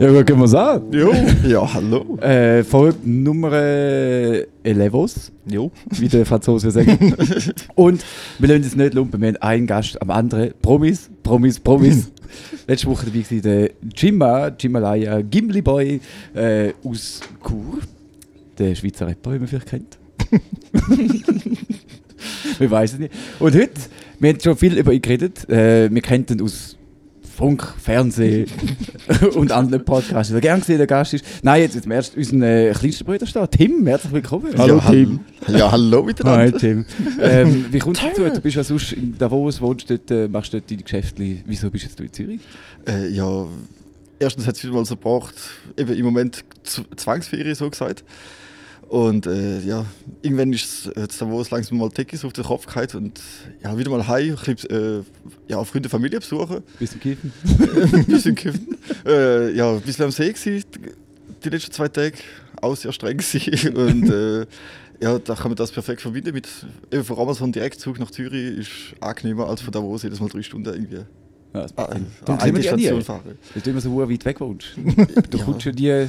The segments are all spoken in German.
Ja, gut, gehen wir es an. Jo. Ja, hallo. Äh, Folge Nummer äh, 11, Jo. wie der Franzose sagen. Und wir lassen uns nicht lumpen, wir haben einen Gast am anderen. Promis, Promis, Promis. Letzte Woche dabei war der Jimma, Jimalaya Gimli Boy äh, aus Chur. Der Schweizer Rapper, wie man vielleicht kennt. wir weiß es nicht. Und heute, wir haben schon viel über ihn geredet. Äh, wir kennen ihn aus Funk, Fernsehen und anderen Podcasts. Der gern gesehen der Gast ist. Nein, jetzt ist erst unseren äh, kleinsten Bruder da. Tim, herzlich willkommen. ja, Tim. Ja, hallo miteinander. Hi Tim. ähm, wie kommst du dazu? Du bist ja sonst in Davos, wohnst dort, äh, machst dort deine Geschäfte. Wieso bist jetzt du in Zürich? Äh, ja, erstens hat es wieder mal so gebraucht, eben im Moment Z- Zwangsferien so gesagt. Und äh, ja, irgendwann ist äh, Davos langsam mal Teckis auf den Kopf gehabt und ja, wieder mal heim, bisschen, äh, ja, Freunde, Familie besuchen, du Kiffen? bisschen kiffen. Äh, ja, ein bisschen am See gewesen, die- letzten zwei Tage, auch sehr streng gewesen. Und äh, ja, da kann man das perfekt verbinden mit, eben von Amazon Direktzug nach Zürich ist angenehmer als von Davos jedes Mal drei Stunden irgendwie Ja, das Ah, eine Station fahren. Weil du immer so weit weg wohnst. Du Ja. kommst ja die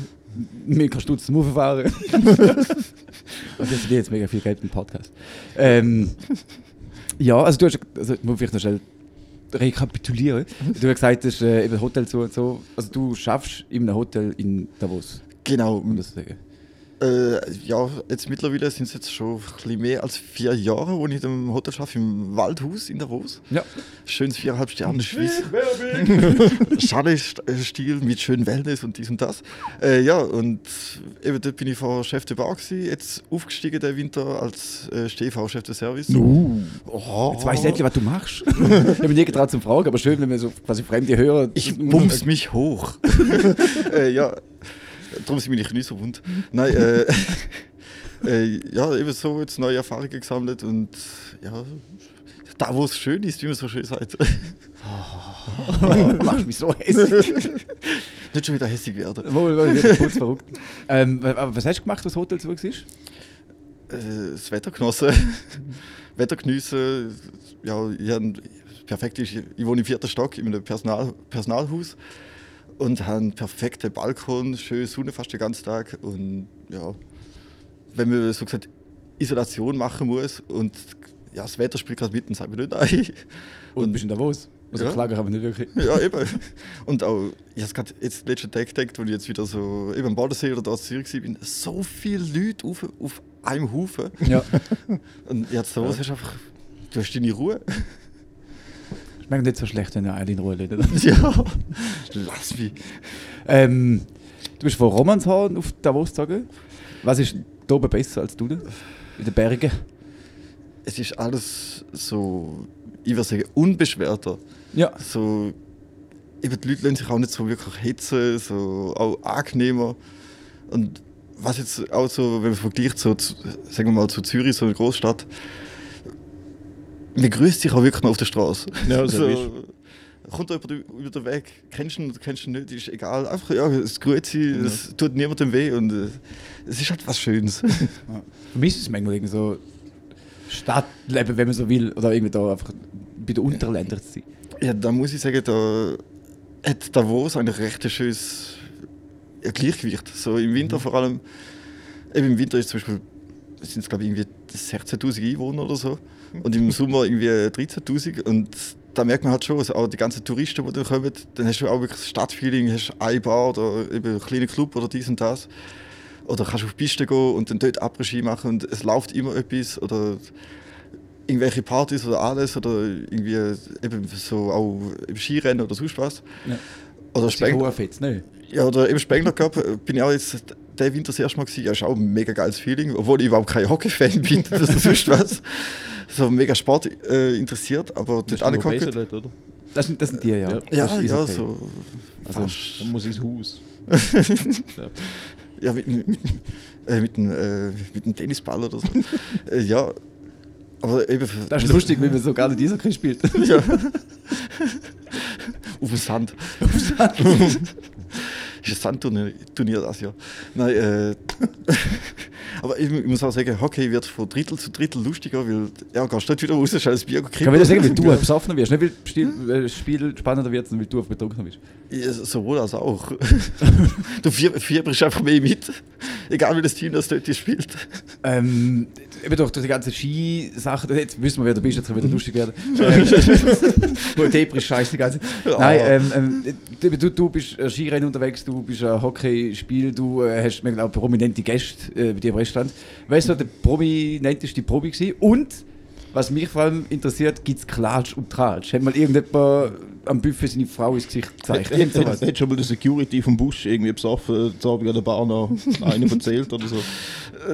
mega Stutz zum Auffahren. Und jetzt dir jetzt mega viel Geld im Podcast. Ähm, ja, also du hast, also muss vielleicht noch schnell rekapitulieren. Du hast gesagt, das ist äh, eben Hotel zu und so. Also du schaffst in einem Hotel in Davos, Genau. um das zu sagen. Äh, ja, jetzt mittlerweile sind es jetzt schon ein bisschen mehr als vier Jahre, wo ich in dem Hotel arbeite, im Waldhaus in Davos. Ja. Schönes viereinhalb Sterne Schweiz. Schale-Stil mit schönem Wellness und dies und das. Äh, ja, und eben dort bin ich vorher Chef der Bar gewesen, jetzt aufgestiegen der Winter als äh, StV-Chef des Service. Uh. Oh. Jetzt weiss ich endlich, was du machst. ich habe nie getraut zum Fragen, aber schön, wenn man so quasi Fremde hören. Ich bums mich hoch. äh, ja, darum sind meine Knie so wund. Nein, äh, äh, ja, eben so jetzt neue Erfahrungen gesammelt und ja, da wo es schön ist, wie man so schön sagt. Machst mich so hässlich. Nicht schon wieder hässlich werden. Wohl, wohl, kurz verrückt. Ähm, aber was hast du gemacht, das Hotel zu war? Äh, das Wetter genossen, Wetter geniessen. Ja, perfekt ist, ich wohne im vierten Stock in einem Personal, Personalhaus und habe einen perfekten Balkon, schöne Sonne fast den ganzen Tag. Und ja, wenn man so gesagt Isolation machen muss und ja, das Wetter spielt gerade mit, dann sagt man nicht nein. Und bist in Davos? Also Ja. klagen aber nicht wirklich. Ja, eben. Und auch, ich habe gerade jetzt letzten Tag gedacht, als ich jetzt wieder so eben am Badensee oder da in Zürich war, bin, so viele Leute auf, auf einem Haufen. Ja. Und jetzt da hast du einfach, du hast deine Ruhe. Schmeckt nicht so schlecht, wenn er alle in Ruhe lässt. ja, lass mich. ähm, du bist von Romanshorn auf Davos gezogen. Was ist da oben besser als du? In den Bergen? Es ist alles so, ich würde sagen, unbeschwerter. Ja. So, eben die Leute lassen sich auch nicht so wirklich hetzen, so auch angenehmer. Und was jetzt auch so, wenn man vergleicht, so, zu, sagen wir mal, zu Zürich, so eine Großstadt, man grüßt sich auch wirklich noch auf der Straße. Ja, so ist. Kommt da über den, über den Weg, kennst du ihn oder kennst du ihn nicht, ist egal. Einfach, ja, es grüßt sich, es tut niemandem weh und äh, es ist halt was Schönes. Für mich ist es manchmal irgendwie so Stadtleben, wenn man so will. Oder irgendwie da einfach bei den Unterländern zu sein. Ja, da muss ich sagen, da hat Davos eigentlich recht ein schönes Gleichgewicht. So im Winter vor allem. Eben im Winter ist zum Beispiel sind es glaube ich irgendwie 16.000 Einwohner oder so und im Sommer irgendwie 13.000 und da merkt man halt schon, also auch die ganzen Touristen, die da kommen, dann hast du auch wirklich das Stadtfeeling, hast eine Bar oder eben einen kleinen Club oder dies und das. Oder kannst auf die Piste gehen und dann dort Après-Ski machen und es läuft immer etwas oder irgendwelche Partys oder alles oder irgendwie eben so auch im Skirennen oder sonst was. Ja. Oder Spengler, Spengler. ne? ja, oder eben Spengler Cup bin ich auch jetzt der Winter das erste Mal gewesen. Ja, ist auch ein mega geiles Feeling, obwohl ich überhaupt kein Hockey-Fan bin oder sonst was. So mega Sport äh, interessiert, aber dort alle dort, oder? Das, sind- das sind die, ja. Ja. Ja, Das ja, okay. so. Also, Dann muss ins Haus. ja. Ja, mit, einem- mit, äh, mit, einem, äh, mit einem Tennisball oder so. äh, ja, aber eben. für- Das ist lustig, wenn man so nicht dieser Krieg spielt. Ja. Auf dem Sand. ist ein Sandturnier Turnier das Jahr. Nein, äh, Aber ich, ich muss auch sagen, Hockey wird von Drittel zu Drittel lustiger, weil ja, gehst dort wieder raus, schnell ein Bier Kann man das sagen, weil du ein besoffener wirst? Nicht weil das Spiel, äh, Spiel spannender wird, sondern weil du auf betrunkener bist. Ja, sowohl als auch. du fieb- fieberst einfach mehr mit, egal wie das Team das dort spielt. Ähm, eben durch, durch die ganzen Skisachen, jetzt wissen wir, du bist, jetzt wieder lustig werden. Wo Depri ist scheiße die ganze. Nein, ähm, ähm, du, du, bist ein Skirennen unterwegs, du bist ein Hockeyspiel, du äh, hast auch prominente Gäste äh, bei dir im Restaurant. Weißt du, der prominenteste Probi gewesen? Und, was mich vor allem interessiert, gibt es Klatsch und Tratsch? Hat mal irgendjemand am Buffet seine Frau ins Gesicht gezeigt? Hat schon mal der Security vom Busch irgendwie besoffen, zu Abend an der Bar noch einen erzählt oder so?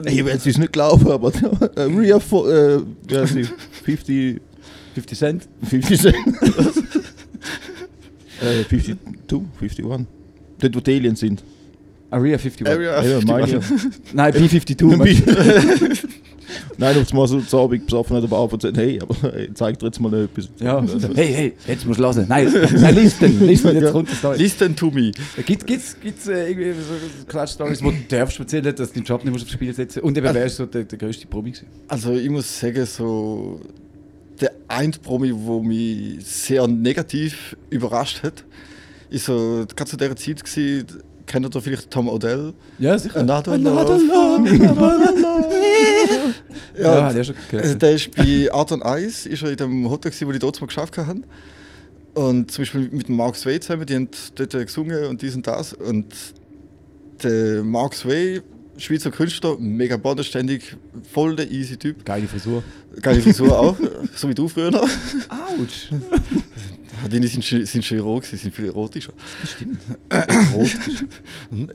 Ich will es nicht glauben, aber äh, Ria äh, wie heißt sie? 50, 50 Cent? 50 Cent. äh, 52, 51. Dort, wo die Aliens sind. Area 51. Area Ja, meine ich. Nein, B52. Nein, auf einmal so zu Abend besoffen an der Bar und sagt, hey, aber hey, zeig dir jetzt mal etwas. Ja, hey, hey, jetzt musst du hören. Nein, nein, listen, listen jetzt Ja. runter. Listen to me. Gibt es gibt's, äh, irgendwie so Klatsch-Stories, wo du darfst erzählen, dass du deinen Job nicht musst aufs Spiel setzen Und eben, wer ist so der, der größte Probi gewesen? Also ich muss sagen, so der ein Promi, der mich sehr negativ überrascht hat, ist so gerade zu dieser Zeit gewesen, kennt ihr vielleicht Tom Odell? Ja, sicher. Another Another Love. Ja, Ja, er schon Also gehört. der ist bei Art und Eis, ist er in dem Hotel, gewesen, wo die dort mal geschafft haben. Und zum Beispiel mit dem Mark Sway zusammen, die haben dort gesungen und dies und das. Und der Mark Sway, Schweizer Künstler, mega bodenständig, voll der easy Typ. Geile Frisur. Geile Frisur auch, so wie du früher noch. Autsch. Die sind schon, sind schon rot, sie sind viel erotischer. Stimmt. Erotisch.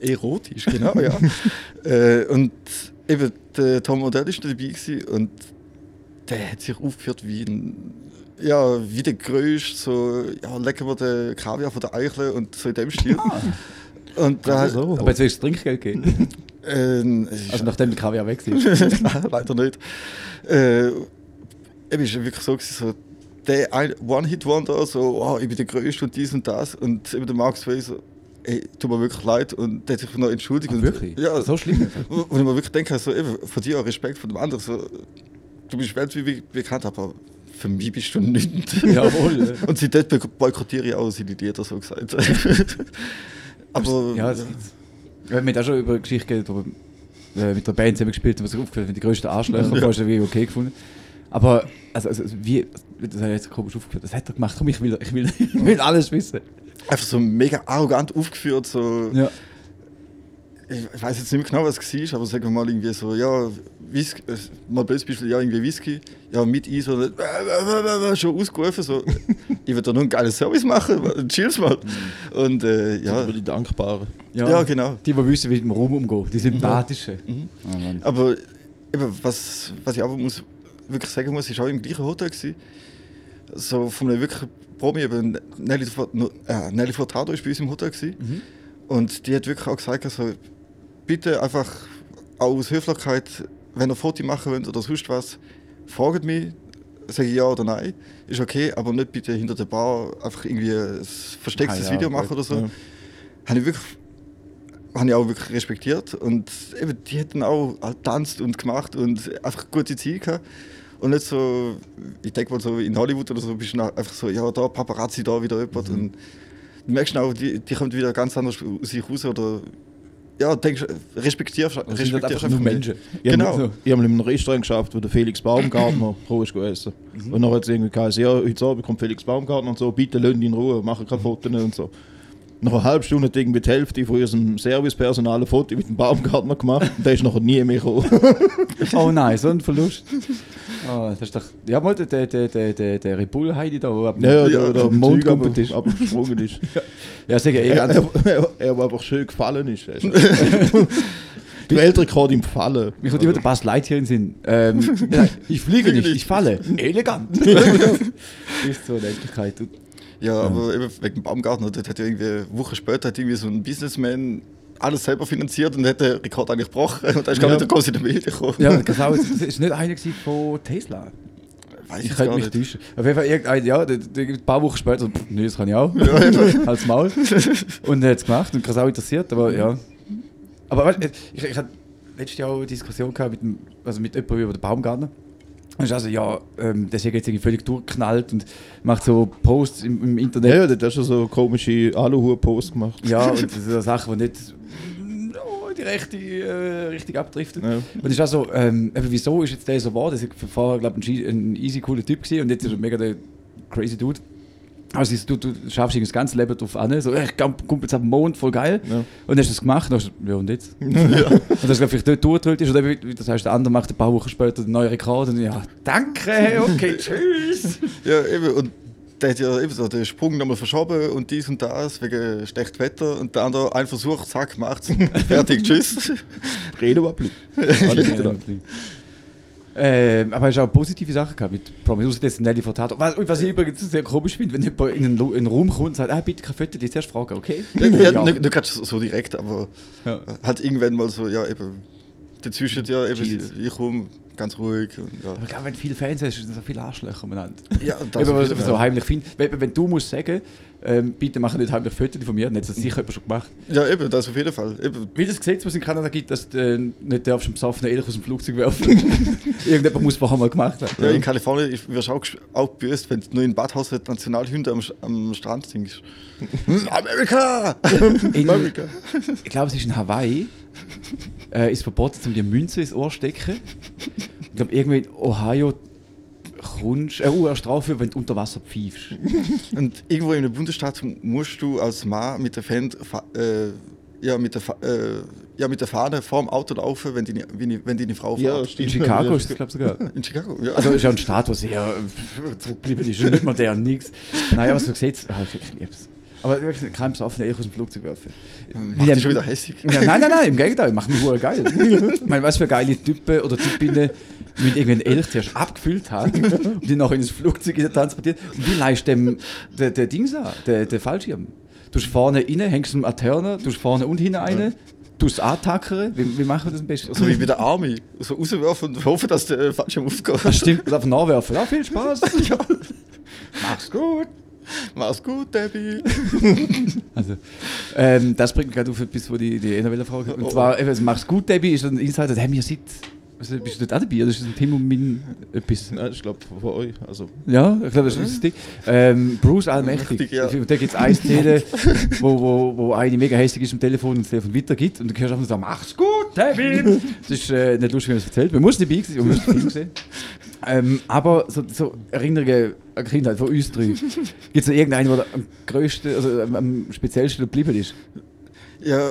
Erotisch, genau, ja. äh, und eben, der Tom Odell ist da dabei gewesen und der hat sich aufgeführt wie ein, ja, wie der Größte, so, ja, lecken wir den Kaviar von der Eichle und so in dem Stil. Und da, Also so. Aber jetzt willst du Trinkgeld geben. ähm, Also nachdem der Kaviar weg ist. Leider nicht. Äh, eben ist wirklich so, gewesen, so der ein- One-Hit-Wonder, so, oh, ich bin der Größte und dies und das. Und eben der Mark Sway so, ey, tut mir wirklich leid. Und der hat sich noch entschuldigt. Ach, und, wirklich? Ja, So schlimm? wo ich mir wirklich denke, so, eben, von dir auch Respekt von dem anderen. So, du bist weltweit bekannt, aber für mich bist du nicht. Jawohl. Und seitdem boykottiere ich auch seine Lieder, so gesagt. aber Ja, das gibt's. Wir haben auch schon über Geschichte geredet, wir äh, mit der Band zusammen gespielt haben, was aufgefallen hat, die größten Arschlöcher, Ja. ja. hast du irgendwie okay gefunden. Aber, also, also wie, das hat jetzt komisch aufgeführt, das hat er gemacht, komm, ich will, ich will, ich will alles wissen. Einfach so mega arrogant aufgeführt, so. Ja. ich ich weiß jetzt nicht mehr genau, was es war, aber sagen wir mal irgendwie so, ja, Whisky, äh, mal blödes Beispiel, ja, irgendwie Whisky, ja, mit Eis oder schon ausgerufen, so, ich will da nur einen geilen Service machen, chill's mal. Und äh, Ja. ja, Über die Dankbaren. ja, genau. Die, die wissen, wie mit dem Raum umgehen, die sympathischen. Mhm. Oh, Mann. Aber eben, was, was ich aber muss, wirklich sagen muss, ist auch im gleichen Hotel gewesen. So von einem wirklich Promi, eben Nelly, äh, Nelly Furtado ist bei uns im Hotel gewesen. Mhm. Und die hat wirklich auch gesagt, also, bitte einfach aus Höflichkeit, wenn ihr Foto machen wollt oder sonst was, fragt mich, sage ich ja oder nein. Ist okay, aber nicht bitte hinter der Bar einfach irgendwie ein verstecktes Ah, ja, Video machen oder so. Ja. Habe ich wirklich habe ich auch wirklich respektiert und eben, die hätten auch halt tanzt und gemacht und einfach gute Zeit gehabt. Und nicht so, ich denke mal so in Hollywood oder so, bist du einfach so, ja, da Paparazzi, da wieder jemand. Und du merkst auch, die, die kommt wieder ganz anders aus sich raus oder ja, denkst, respektierst, Das sind halt respektierst einfach nur. Menschen. Ich Genau. habe ich hab mal in einem Restaurant geschafft, wo der Felix Baumgartner roh ist essen. Und dann hat es irgendwie geheißen, ja, heute Abend kommt Felix Baumgartner und so, bitte ihn in Ruhe, machen keine Fotos und so. Nach einer halben Stunde hat irgendwie die Hälfte von unserem Servicepersonal ein Foto mit dem Baumgartner gemacht und der ist nachher nie mehr gekommen. Oh nein, so ein Verlust. Oh, das ist doch. Ja, mal der, der, der, der, der, der Red Bull Heidi da, wo ab Ja, Ja, der, der am Mond Mond ist. aber gesprungen ist. Ja, sag ja, eh Er, ganz. er, er, er, einfach schön gefallen ist. Der Weltrekord im Fallen. Mir kommt immer der Bass Lightyear in den Sinn. Ähm, ich fliege nicht, ich falle. Elegant. ist so eine Endlichkeit. Und- Ja, aber eben wegen dem Baumgartner, dort hat ja irgendwie eine Woche später hat irgendwie so ein Businessman alles selber finanziert und hat den Rekord eigentlich gebrochen. Und da ist gar Ja. nicht der große in den Medien gekommen. Ja, das war nicht einer von Tesla. Weiß Ich könnte mich nicht. täuschen. Auf jeden Fall irgendein, ja, der- der- ein paar Wochen später, so, nee, das kann ich auch. Ja. Als Maul. Und er hat es gemacht und es auch interessiert, aber ja. Aber weißt, du, ich, ich, hab- letztes Jahr auch eine Diskussion gehabt mit, dem, also mit jemandem über den Baumgartner. Und also, ja, ähm, der ist jetzt irgendwie völlig durchgeknallt und macht so Posts im, im Internet. Ja, ja, der hat schon so komische Aluhut-Posts gemacht. Ja, und so Sachen, die nicht oh, die rechte äh, Richtung abdriften. Ja. Und es ist auch so, ähm, eben, wieso ist jetzt der so wahr? Das war vorher, glaube ich, ein, ein easy cooler Typ gewesen und jetzt ist er mega der crazy Dude. Also es du, du schaffst das ganze Leben drauf an, so, ich komm komm jetzt am Mond, voll geil. Ja. Und dann hast du das gemacht, und dann hast du, ja und jetzt? Und das vielleicht dort durchgehört ist, oder wie, das heißt, der andere macht ein paar Wochen später den neuen Rekord und ja, danke, okay, tschüss. Ja, eben. Und der hat ja eben so den Sprung nochmal verschoben und dies und das wegen schlechtem Wetter. Und der andere ein Versuch, zack, macht's. Fertig, tschüss. Reden wir blöd. Ähm, aber es hat auch positive Sachen gehabt mit Promis, außer das Nelly Furtado. Was, was ich übrigens sehr komisch finde, wenn jemand in einen, in einen Raum kommt und sagt, ah, bitte kein Foto, die zuerst fragen, okay? Ja, ja, Nicht, nicht so direkt, aber Ja. halt irgendwann mal so, ja, eben. Dazwischen, ja, eben, Cheers. ich komme ganz ruhig. Und, ja. Aber ich glaube, wenn du viele Fans hast, sind so viele Arschlöcher umeinander. Ja, das was Fall. so heimlich finde. Wenn, wenn du musst sagen, ähm, bitte mach nicht heimlich Fotos von mir, dann hat das sicher jemand schon gemacht. Ja, eben, das auf jeden Fall. Eben, Wie das Gesetz, was in Kanada gibt, dass du äh, nicht darfst, einen besoffenen Ehrlich aus dem Flugzeug werfen. Irgendjemand muss vorher mal gemacht haben. ja, in Kalifornien wirst du auch, auch gebüßt, wenn du nur in Badhaus die Nationalhymne am, am Strand singst. Amerika! In, Amerika. ich glaube, es ist in Hawaii. Äh, ist verboten, um die Münze ins Ohr zu stecken. Ich glaube, irgendwie in Ohio kommst äh, uh, eine Strafe, wenn du unter Wasser pfeifst. Und irgendwo in einem Bundesstaat musst du als Mann mit der, Fan, fa- äh, ja, mit der, äh, ja, mit der Fahne vorm Auto laufen, wenn deine, wenn die- Frau Ja, fährt. In. Chicago Ja. ist das, glaube ich, sogar. In Chicago, ja. Also ist ja ein Staat, der sehr äh, zurückgeblieben ist. Nicht modern, nichts. Nein, aber so sieht ah, ich. Aber wirklich kein besoffener Ehrlich aus dem Flugzeug werfen. Macht dich schon wieder hässig. Ja, nein, nein, nein, im Gegenteil, macht mich wohl geil. Ich meine, was für geile Typen oder Typinnen mit irgendeinem Elch zuerst abgefüllt haben und die nachher ins Flugzeug transportiert. Und wie leist dem der, der Dings an, der, der Fallschirm? Du hast vorne rein, hängst du am Turner, du hast vorne und hinten rein, du hast attackern. Wie, wie machen wir das am besten? So wie bei der Army. So rauswerfen und hoffen, dass der Fallschirm aufgeht. Das stimmt, einfach nachwerfen. Ja, viel Spaß. ja. Mach's gut. Mach's gut, Debbie. Also, ähm, das bringt mich gerade auf etwas, wo die, die eine Frage Und Oh. zwar, eben, also, mach's gut, Debbie, ist ein Insider, hey, wir sind. Also, bist du nicht auch dabei? Oder ist das ein Tim und mein etwas? Nein, ich glaube von euch. Also, Ja, ich glaube, das ist das Ding. Ähm, Bruce Allmächtig. Mächtig, ja. Da gibt es ein Tele, wo, wo, wo eine mega hässlich ist am Telefon und das Telefon weitergibt. Und du hörst einfach so, mach's gut, Debbie! Das ist äh, nicht lustig, wenn man es erzählt. Man muss nicht dabei sein, man muss Film sehen. Ähm, aber so, so Erinnerungen an die Kindheit von uns drei. Gibt es noch irgendeinen, der am größten, also am- am speziellsten geblieben ist? Ja,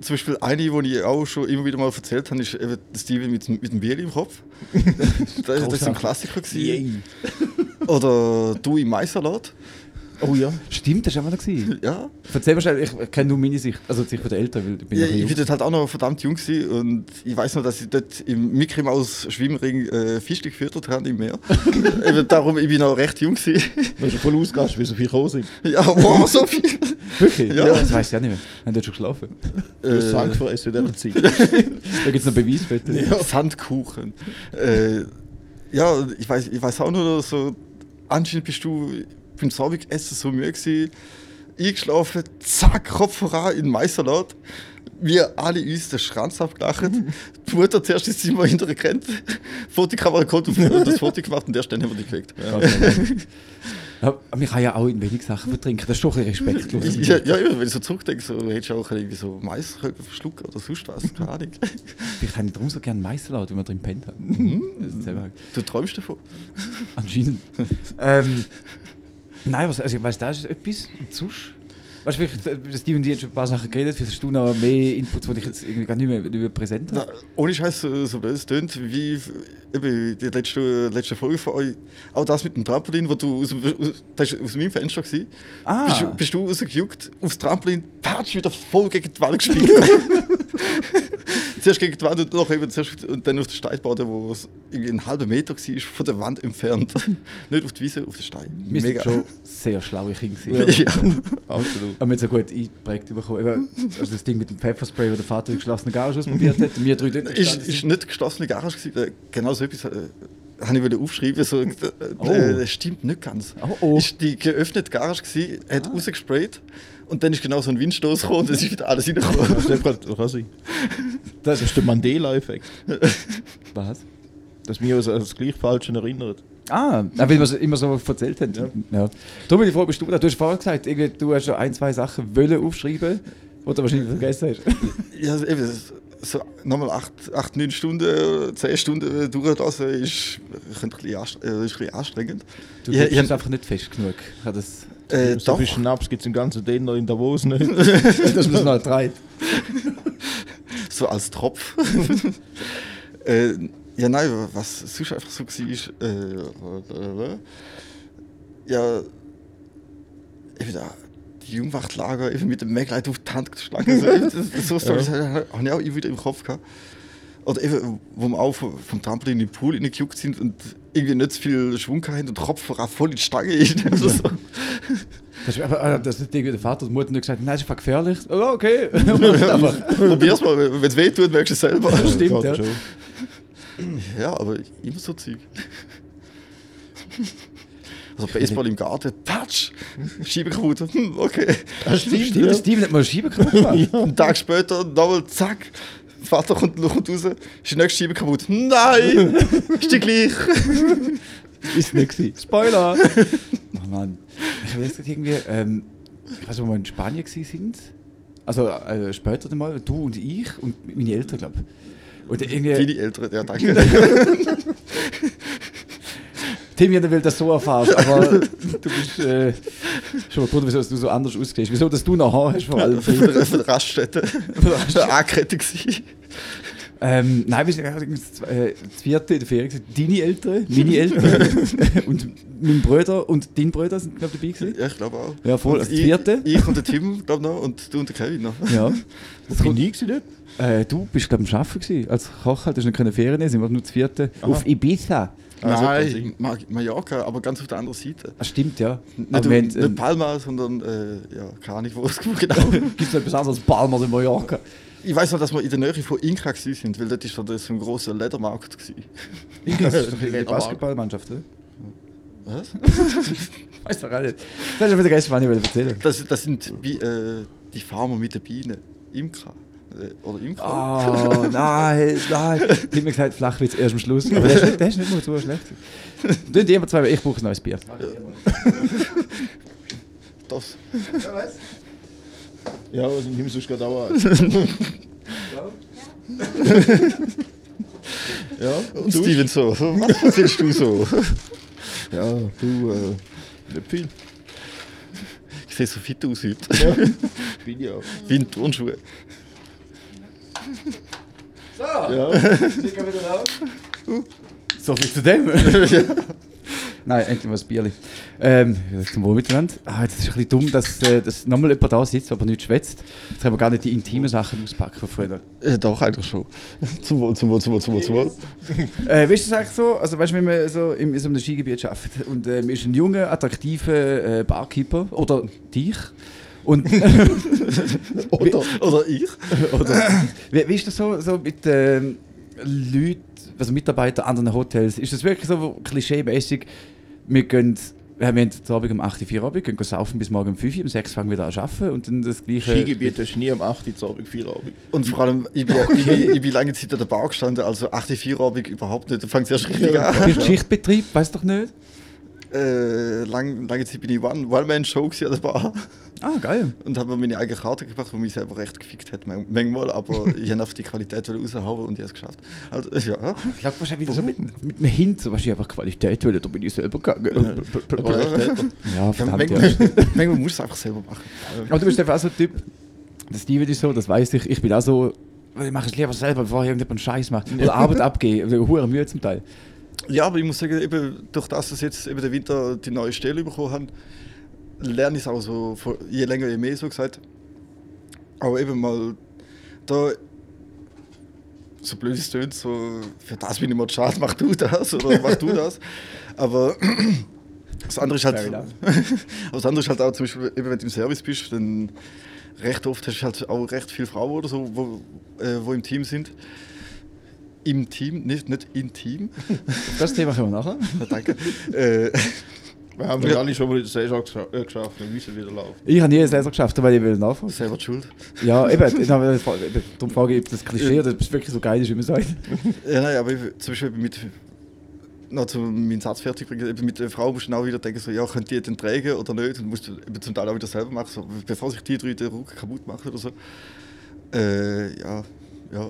zum Beispiel eine, die ich auch schon immer wieder mal erzählt habe, ist eben der Steven mit, dem- mit dem Bier im Kopf. das, das ist ein Klassiker. Gewesen. Oder du im Maisalat. Oh ja. Stimmt, das war auch noch. gewesen. Ja. Erzähl mal schnell, ich kenne nur meine Sicht, also die Sicht der Eltern, weil ich bin ja ich war dort halt auch noch verdammt jung gewesen und ich weiß noch, dass ich dort im Mickey Maus Schwimmring äh, Fischli gefüttert habe im Meer. eben darum, ich bin noch recht jung gewesen. wenn du voll ausgehst, wie so viel gekommen sind. ja, wow, so viel. Wirklich? Ja. Das weiß ich auch nicht mehr. Haben dort schon geschlafen? Äh, Sand fressen in dieser Zeit. Da gibt es noch Beweisfotos. Ja. Sandkuchen. Äh, ja, ich weiß, ich weiß auch nur so, anscheinend bist du beim Abendessen so müde gewesen, eingeschlafen, zack, Kopf voran in den Maisalat. Wir alle uns den Schranz abgelacht. Die Mutter zuerst ins Zimmer hinterher gerannt, Fotokamera kommt und das Foto gemacht und der Stelle haben wir nicht geweckt. Ja, aber man kann ja auch in wenig Sachen vertrinken, das ist schon ein respektlos. Ja, ja, ja, wenn ich so zurückdenke, so, hättest du auch irgendwie so Mais verschluckt oder sonst was, keine Ahnung. Ich kann darum so gerne Meisterlaut, wenn man drin pennt hat. Ist selber- Du träumst davon? Anscheinend. ähm, nein, was, also ich weiss, da ist etwas. Und sonst? Weißt du, vielleicht, äh, Steve und ich haben schon ein paar Sachen geredet, vielleicht hast du noch mehr Inputs, die ich jetzt irgendwie gar nicht mehr, nicht mehr präsent habe. ohne Scheiß, so, so blöd es tönt, wie eben die letzte, letzte Folge von euch. Auch das mit dem Trampolin, wo du aus, aus, das aus meinem Fenster gewesen. Ah. Bist, du- bist du rausgejuckt, aufs Trampolin, patsch, wieder voll gegen die Wand gespielt. zuerst gegen die Wand und, noch eben zuerst, und dann auf den Steinboden, wo es irgendwie einen halben Meter war, von der Wand entfernt. Nicht auf die Wiese, auf den Stein. Wir sind schon sehr schlaue Kinder. gewesen. Ja. Absolut. haben wir jetzt so gut eingeprägt bekommen. Eben, Also das Ding mit dem Pfefferspray, wo der Vater die geschlossene Garage ausprobiert hat. Wir drei dort Ist, ist nicht geschlossene Garage gewesen. Genau so etwas äh, habe ich wollte aufschreiben. So, äh, Oh. äh, das stimmt nicht ganz. Oh, oh. Ist die geöffnete Garage gewesen, hat rausgesprayt und dann ist genau so ein Windstoß gekommen und es ist wieder alles reingekommen. Das kann sein. Das ist der Mandela-Effekt. Was? Dass wir uns an das gleich Falsche erinnern. Ah, weil wir es immer so erzählt haben. Ja. Darum bin ich froh, bist du da. Du hast vorher gesagt, du hast schon ein, zwei Sachen wollen aufschreiben, die du wahrscheinlich vergessen hast. Ja, also eben, so nochmal 8, 8, 9 Stunden, 10 Stunden durchlassen ist, äh, ist ein bisschen anstrengend. Du Ich- bist ich- einfach nicht fest genug. Ich habe das, Äh, so viel Schnaps gibt es im ganzen Dinner in Davos nicht. dass man das noch treibt. so als Tropf. äh, ja, nein, was sonst einfach so war, ist, äh, äh, ja, eben da, die Jungwachtlager eben mit dem Magleit auf die Hand geschlagen. So, eben, das- so Storys habe ich auch immer wieder im Kopf gehabt. Oder eben, wo wir auch vom Trampolin in den Pool reingejuckt sind und irgendwie nicht so viel Schwung hatten und war voll in die Stange ist. Also so. Das ist, aber, äh, das ist irgendwie der Vater und Mutter nur gesagt, nein, das ist einfach gefährlich. Oh, okay. Probier's mal, wenn es weh tut, merkst du es selber. Stimmt, ja. schon. Ja, aber immer so Zeug. Also Baseball im Garten, Touch, Scheibe kaputt, hm, okay. Das stimmt, Steven, ja. Steven hat mal Schiebe gemacht. Einen Tag später, nochmal, zack, Vater kommt, kommt raus, ist die nächste Scheibe kaputt. Nein, ist die gleich. Ist nicht gewesen. Spoiler! oh Mann. Ich weiß nicht, irgendwie, ähm, ich weiß nicht, wo wir in Spanien sind. Also äh, später dann mal, du und ich und meine Eltern, glaube ich. Und irgendwie, Deine Ältere, ja danke. Tim, ich will das so erfahren, aber du bist äh, schon mal gut, wieso du so anders aussiehst. Wieso, dass du noch Haar hast vor allem. Von der, von der Raststätte. Das war eine Angekette. gewesen. Ähm, nein, wir sind das, äh, das vierte in der Ferien. gewesen. Deine Eltern, meine Eltern und mein Bruder und dein Bruder sind, glaube ich, dabei gewesen. Ja, ich glaube auch. Ja, voll. Und Also das ich, vierte. Ich und der Tim, glaube noch, und du und der Kevin noch. Ja. Bin ich gewesen dort? Äh, du bist, glaube ich, am Arbeiten gewesen. Als Koch halt, du hast nicht keine Ferien, sind wir nur das vierte. Auf Ibiza. Also, Nein, Ma- Mallorca, aber ganz auf der anderen Seite. Ah, stimmt, ja. Nicht, um- nicht ähm, Palma, sondern, äh, ja, keine Ahnung, wo es genau. Gibt es etwas anderes als Palma in Mallorca? ich weiß noch, dass wir in der Nähe von Inka sind, weil dort ist so ein grosser Ledermarkt. Das ist doch eine Basketballmannschaft, oder? Was? Weiß doch auch nicht. Das ist wieder gestern, was ich erzählen Das, das sind wie, äh, die Farmer mit den Bienen. Imker. Äh, oder Imker. Oh, nein, nein. Ich habe mir gesagt, Flachwitz erst am Schluss. Aber der ist nicht, der ist nicht mal so schlecht. Du immer zwei, ich brauche ein neues Bier. Das. Ja, was ich nehme sonst gerade auch. Ja, Und Steven so. Was erzählst du so? Ja, du, äh, nicht viel. Ich sehe so fit aus heute. Ja, bin ja. Wie in Turnschuhe. Ja, So viel zu dem. Nein, endlich mal ein Bierli. Ähm, zum Wohl miteinander. Ah, jetzt ist ein bisschen dumm, dass, äh, dass nochmal jemand da sitzt, aber nicht schwätzt. Jetzt haben wir gar nicht die intimen Sachen auspacken von früher. Äh, doch, eigentlich schon. Zum Wohl, zum Wohl, zum Wohl, zum Wohl, zum Wohl. Äh, weißt du das eigentlich so? Also, weißt du, wenn man so im, in so einem Skigebiet arbeitet und äh, man ist ein junger, attraktiver äh, Barkeeper oder dich. Und, oder? Oder ich. oder, wie, wie ist das so, so mit ähm, Leuten, also Mitarbeitern anderen Hotels? Ist das wirklich so klischeemäßig? Wir gehen, wir haben jetzt Abend um 8 Uhr Feierabend, gehen saufen bis morgen um 5 Uhr, um 6 Uhr fangen wir wieder an zu arbeiten und dann das gleiche. Skigebiet hast du nie am 8. Uhr Abend, 4 Uhr. Und vor allem, ich bin, ich, bin, ich bin lange Zeit an der Bar gestanden, also 8 4 Abend überhaupt nicht. Da fängt es erst richtig an. Bist du Schichtbetrieb? Weiß doch nicht. Äh, lang, lange Zeit bin ich One- One-Man-Show gewesen an der Bar Ah, geil. und habe mir meine eigene Karte gebracht, die mich selber recht gefickt hat, man- manchmal, aber ich habe auf die Qualität raushauen und ich habe es geschafft. Also, ja. Ich glaube wahrscheinlich wieder so mit, mit einem Hint, so wahrscheinlich einfach Qualität, weil da bin ich selber gegangen. Ja, ja, verdammt, ja. manchmal, musst du es einfach selber machen. Aber du bist einfach auch so ein Typ, der Steven ist so, das weiß ich, ich bin auch so, ich mache es lieber selber, bevor ich irgendjemand Scheiß mache. Oder Arbeit abgebe, oder hohe Mühe zum Teil. Ja, aber ich muss sagen, eben durch das, dass jetzt eben der Winter die neue Stelle bekommen haben, lerne ich es auch so, je länger, je mehr so gesagt. Aber eben mal da, so blöd es tönt, so, für das bin ich mal schade, mach du das oder mach du das. Aber das andere ist halt, das andere ist halt auch zum Beispiel, eben wenn du im Service bist, dann recht oft hast du halt auch recht viele Frauen oder so, wo, äh, wo im Team sind. Im Team, nicht, nicht im Team. Das Thema können wir nachher. Ja, danke. äh, Wir haben ja alle schon mal in der Saison äh, geschafft, wir müssen wieder laufen. Ich habe nie eine Saison geschafft, weil ich will nachfragen. Selber die schuld. Ja, eben, darum frage ich, ob das Klischee oder ob es wirklich so geil ist, wie man sagt. Ja, nein, aber ich, zum Beispiel mit. Noch zu meinen Satz fertig bringen, eben mit der Frau musst du auch wieder denken, so, ja, könnt ihr den tragen oder nicht? Und musst du eben zum Teil auch wieder selber machen, so, bevor sich die drei den Rücken kaputt machen oder so. Äh, ja, ja.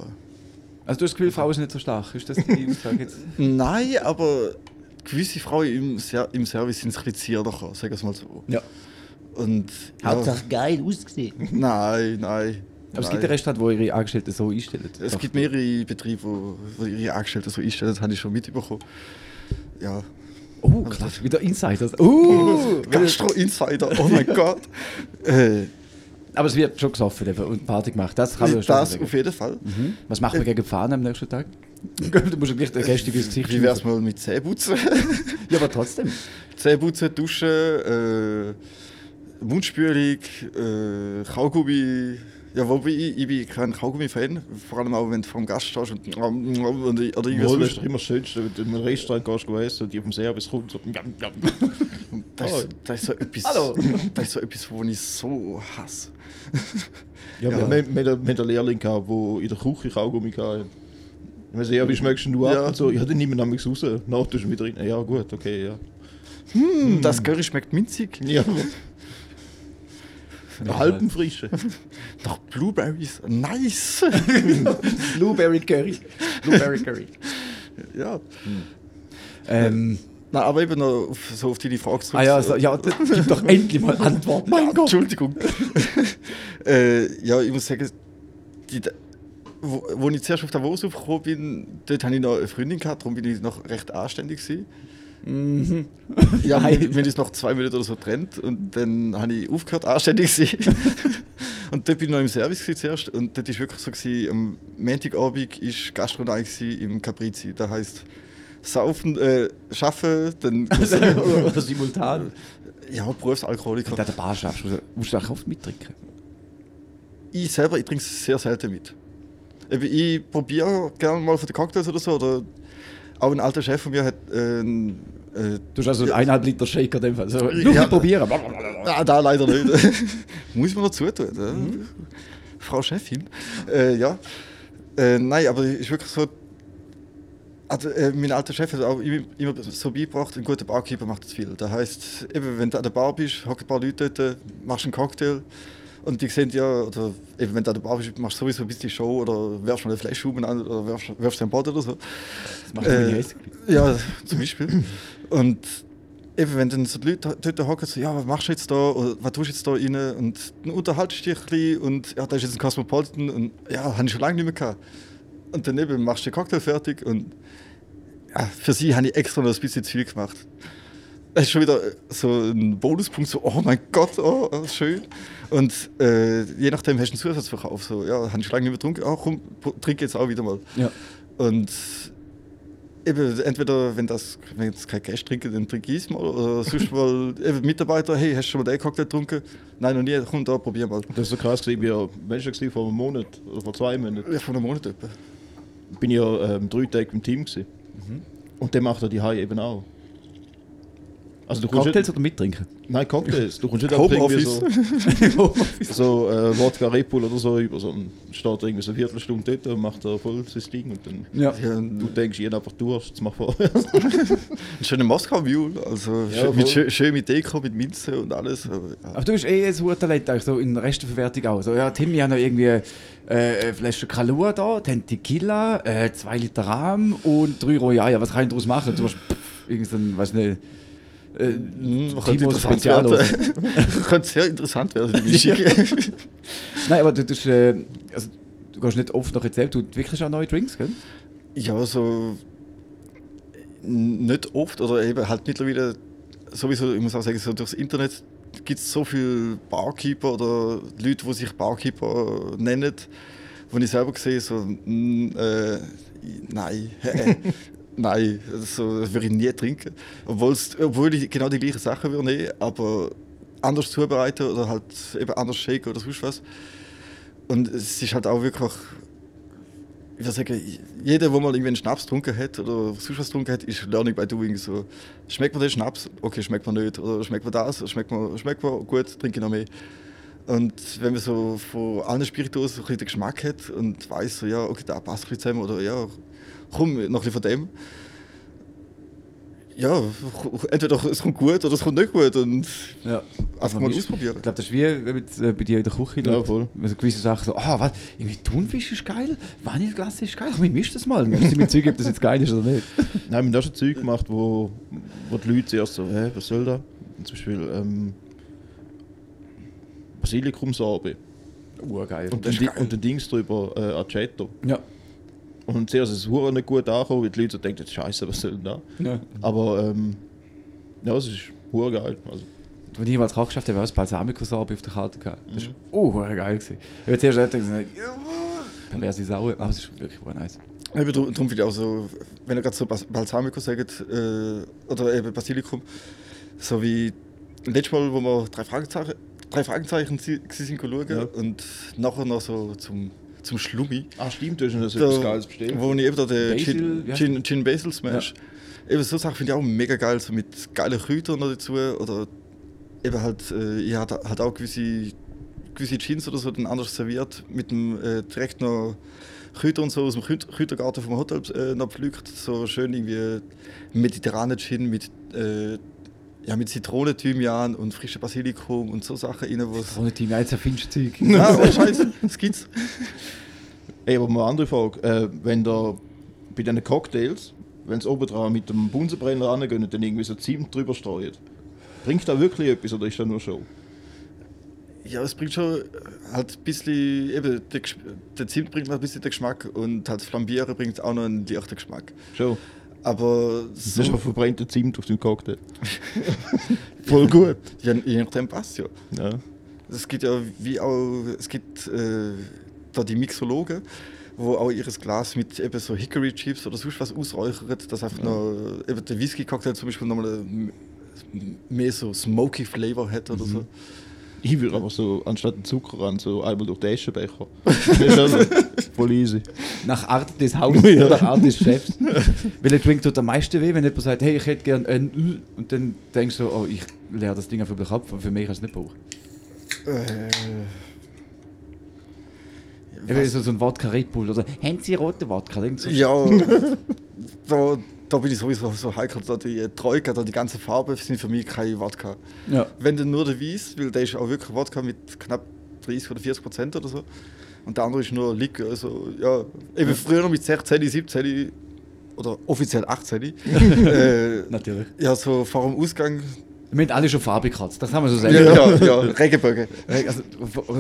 Also du hast das Gefühl, Frau ist nicht so stark, ist das die Aussage jetzt? Nein, aber gewisse Frauen im, Ser im Service sind ein bisschen zierlicher, sagen wir es mal so. Ja. Und, ja, geil ausgesehen. Nein, nein. Aber es nein. gibt einen Restaurant, wo ihre Angestellten so einstellen. Es Doch. gibt mehrere Betriebe, wo, wo ihre Angestellten so einstellen, das habe ich schon mitbekommen. Ja. Oh, krass, wieder Insiders. Uh, Gastro-Insider, oh mein Gott. Äh, aber es wird schon gesoffen und Party gemacht. Das kann man schon das sagen. auf jeden Fall. Mhm. Was machen wir gegen Fahnen am nächsten Tag? du musst ja gleich den Gäste ins Gesicht Wie wär's mal mit Zähneputzen? Ja, aber trotzdem. Zähneputzen, Duschen, äh, Mundspülung, äh, Kaugummi. Ja, wobei ich, ich bin kein Kaugummi-Fan. Vor allem auch, wenn du vor dem Gast stehst und, und, oder Wohl, das irgendwas. ist doch immer das Schönste, wenn du in einem Restaurant gehst, und die auf dem Service kommt, so... Das, ist, das ist so etwas, Hallo. das ist so etwas, wo ich so hasse. Ja, Ja. Wir, wir einen Lehrling gehabt, der in der Küche Kaugummi hatte. Wir sagen, ja, wie schmeckst du ab? Ja. Und so, ja, dann nehmen wir nämlich raus. Nach tust du wieder rein. Ja, gut, okay, ja. Hm, das Curry schmeckt minzig. Ja, halben frische. Doch Blueberries, nice. Blueberry Curry. Blueberry Curry. ja. Ähm, Na, aber eben noch auf, so auf deine Frage zurück. ah ja, so, ja, gib doch endlich mal Antwort. Mein Ja, Gott. Entschuldigung. äh, ja, ich muss sagen, die, wo, wo ich zuerst auf Davos aufgekommen bin, dort hatte ich noch eine Freundin gehabt, darum bin ich noch recht anständig gewesen. Mhm. Ja, Nein. wir, haben uns noch zwei Minuten oder so getrennt und dann habe ich aufgehört, anständig zu sein. und dort bin ich noch im Service zuerst und dort war wirklich so, gewesen, am Montagabend war Gastronomie im Caprizi. Das heisst, saufen, äh, arbeiten, dann... Oder simultan. ja, Berufsalkoholiker. Wenn du an der Bar schaffst, musst du- auch oft mittrinken. Ich selber, ich trinke es sehr selten mit. Ich probiere gerne mal von den Cocktails oder so. Oder auch ein alter Chef von mir hat äh, äh, Du hast also einen eineinhalb Liter Shaker in dem Fall. So, Ja. nur ja. probieren. Ah, da leider nicht. Muss man noch zutun. Ja. Frau Chefin. Äh, ja. Äh, nein, aber es ist wirklich so. Also, äh, mein alter Chef hat auch immer, immer so beigebracht, ein guter Barkeeper macht das viel. Das heisst, eben, wenn du an der Bar bist, hocken ein paar Leute dort, machst einen Cocktail und die sehen ja, oder eben, wenn du an der Bar bist, machst du sowieso ein bisschen Show oder werfst mal eine Fleischschuben an oder werfst, wirfst einen Boden oder so. Das macht Äh. Ja, zum Beispiel. Und eben, wenn dann so die Leute dort hocken, so, ja, was machst du jetzt da? Oder was tust du jetzt da rein? Und dann unterhaltest du dich ein bisschen und ja, da ist jetzt ein Cosmopolitan und ja, habe ich schon lange nicht mehr gehabt. Und dann eben machst du den Cocktail fertig und ja, für sie habe ich extra noch ein bisschen zu viel gemacht. Das ist schon wieder so ein Bonuspunkt, so, oh mein Gott, oh, oh, schön. Und äh, je nachdem hast du einen Zusatzverkauf. So, ja, habe ich lange nicht mehr getrunken, oh, komm, trink jetzt auch wieder mal. Ja. Und eben, entweder, wenn das wenn jetzt kein Cash trinke, dann trinke ich es mal. Oder sonst mal, eben Mitarbeiter, hey, hast du schon mal den Cocktail getrunken? Nein, noch nie, komm da, probier mal. Das ist so krass, wie das vor einem Monat oder vor zwei Monaten. Ja, vor einem Monat etwa. Bin ja ähm, drei Tage im Team gewesen. Und der macht ja die Hai eben auch. Also du kommst Cocktails nicht, oder mittrinken? Nein, Cocktails. Du kommst nicht einfach irgendwie Homeoffice. so, so äh, Wodka Red Bull oder so über, sondern steht irgendwie so eine Viertelstunde dort und macht da voll sein Ding und dann Ja. Du denkst, ich einfach Durst, jetzt mach vorher. ein schöner Moskau-Mule, also Ja, schön, mit, schön, schön mit Deko, mit Minze und alles. Aber, ja. Aber du bist eh ein super Talent, eigentlich so in der Resteverwertung auch. So, ja, Tim, wir haben noch irgendwie äh, eine Flasche Kalua da, dann Tequila, äh, zwei Liter Rahm und drei Royal. Was kann ich daraus machen? Du hast pff, irgend so ein, weiß nicht, äh, Hm, könnte interessant werden. könnte sehr interessant werden, die Mischung. Nein, aber du, tust, äh, also, du gehst nicht oft nach Rezept, du entwickelst auch neue Drinks, gell? Ja, so n- nicht oft oder eben halt mittlerweile sowieso, ich muss auch sagen, so durchs Internet gibt es so viele Barkeeper oder Leute, die sich Barkeeper nennen, wo ich selber sehe, so, mm, äh, nein, nein, so, das würde ich nie trinken. Obwohl's, obwohl ich genau die gleichen Sachen würde nehmen, aber anders zubereiten oder halt eben anders shaken oder sonst was. Und es ist halt auch wirklich ich würde sagen, jeder, der mal irgendwie einen Schnaps getrunken hat oder sonst was getrunken hat, ist Learning by Doing. So, schmeckt man den Schnaps? Okay, schmeckt man nicht. Oder schmeckt man das? Schmeckt man, schmeckt man gut? Trinke ich noch mehr. Und wenn man so von allen Spirituosen so ein den Geschmack hat und weiß, so, ja, okay, da passt ein zusammen oder ja, komm, noch ein bisschen von dem. Ja, entweder es kommt gut oder es kommt nicht gut. Und Ja. einfach mal Ich ausprobieren. glaube, das ist wie mit, äh, bei dir in der Küche. Ja, voll. Also gewisse Sachen so, ah, was, irgendwie Thunfisch ist geil, Vanilleglas ist geil, ich misch das mal. Müssen sie mir Zeug, ob das jetzt geil ist oder nicht. Nein, wir haben da schon Zeug gemacht, wo, wo die Leute zuerst so, hä, was soll da? Zum Beispiel ähm, Basilikumsorbe Urgeil. und, den, ist Di- geil. und den Dings drüber äh, Aceto. Ja. Und zuerst ist es hure nicht gut angekommen, weil die Leute so denken, scheiße, was soll denn da? ja. Aber ähm, ja, es ist hure geil. Also, Als ich mal das geschafft habe, war das Balsamico-Sorbe auf der Karte gehabt. Das war oh, hure geil. Gewesen. Ich habe zuerst gedacht, perverse Sau, aber es ist wirklich hure nice. Eben darum, darum finde ich auch so, wenn ihr gerade so Balsamico sagt, äh, oder eben Basilikum, so wie letztes Mal, wo wir drei Fragezeichen, drei Fragezeichen sind schauen Ja. und nachher noch so zum, zum Schlummi, ah, stimmt, du hast noch so da, etwas Geiles bestellt. wo ich eben da den Basil, Gin, Gin, Gin Basil Smash, eben so Sachen finde ich auch mega geil, so mit geilen Kräutern noch dazu. Oder eben halt, äh, ich hatte halt auch gewisse, gewisse Gins oder so dann anders serviert, mit dem äh, direkt noch Kräuter und so aus dem Kräut- Kräutergarten vom Hotel äh, noch pflückt, so schön irgendwie mediterranen Gin mit, äh, ja, mit Zitrone, Thymian und frischem Basilikum und so Sachen rein, was... Ohne Team, jetzt erfindest du Zeug. Ah, oh Scheiße, das gibt's. Ey, aber mal eine andere Frage. Äh, wenn da bei diesen Cocktails, wenn es oben dran mit dem Bunsenbrenner rangehen und dann irgendwie so Zimt drüber streut, bringt da wirklich etwas oder ist das nur Show? Ja, es bringt schon halt ein bisschen, eben, der, der Zimt bringt noch ein bisschen den Geschmack und halt das Flambieren bringt auch noch einen leichten Geschmack. Schon. Aber Das ist so, einfach verbrannter Zimt auf dem Cocktail. Voll gut. ja, je nachdem passt ja. Ja. Es gibt ja wie auch, es gibt äh, da die Mixologen, wo auch ihr Glas mit eben so Hickory Chips oder sonst was ausräuchern, dass einfach noch eben der Whisky-Cocktail zum Beispiel nochmal mehr so smoky Flavor hat oder so. Ich würde aber so anstatt den Zucker ran, so einmal durch den Eschenbecher. Das ist also voll easy. Nach Art des Hauses Ja. oder Art des Chefs. Welcher Drink tut am meisten weh, wenn jemand sagt, hey, ich hätte gerne ein Ü und dann denkst du, oh, ich leere das Ding einfach über den Kopf und für mich kannst du es nicht brauchen. Äh, Eben so, so ein Wodka Red Bull oder haben Sie rote Wodka? Irgend so Ja, da, da bin ich sowieso so heikel. Da die Troika, da die ganze Farbe sind für mich kein Wodka. ja. Wenn dann nur der Weiß, weil der ist auch wirklich Wodka mit knapp 30 oder 40 Prozent oder so. Und der andere ist nur Likör. Also, ja, eben früher noch mit 16, 17 oder offiziell 18. äh, Natürlich. ja, so vor dem Ausgang. Wir haben alle schon Farbe gekratzt, das haben wir so sagen. Ja, ja, ja Regenbögen. Also,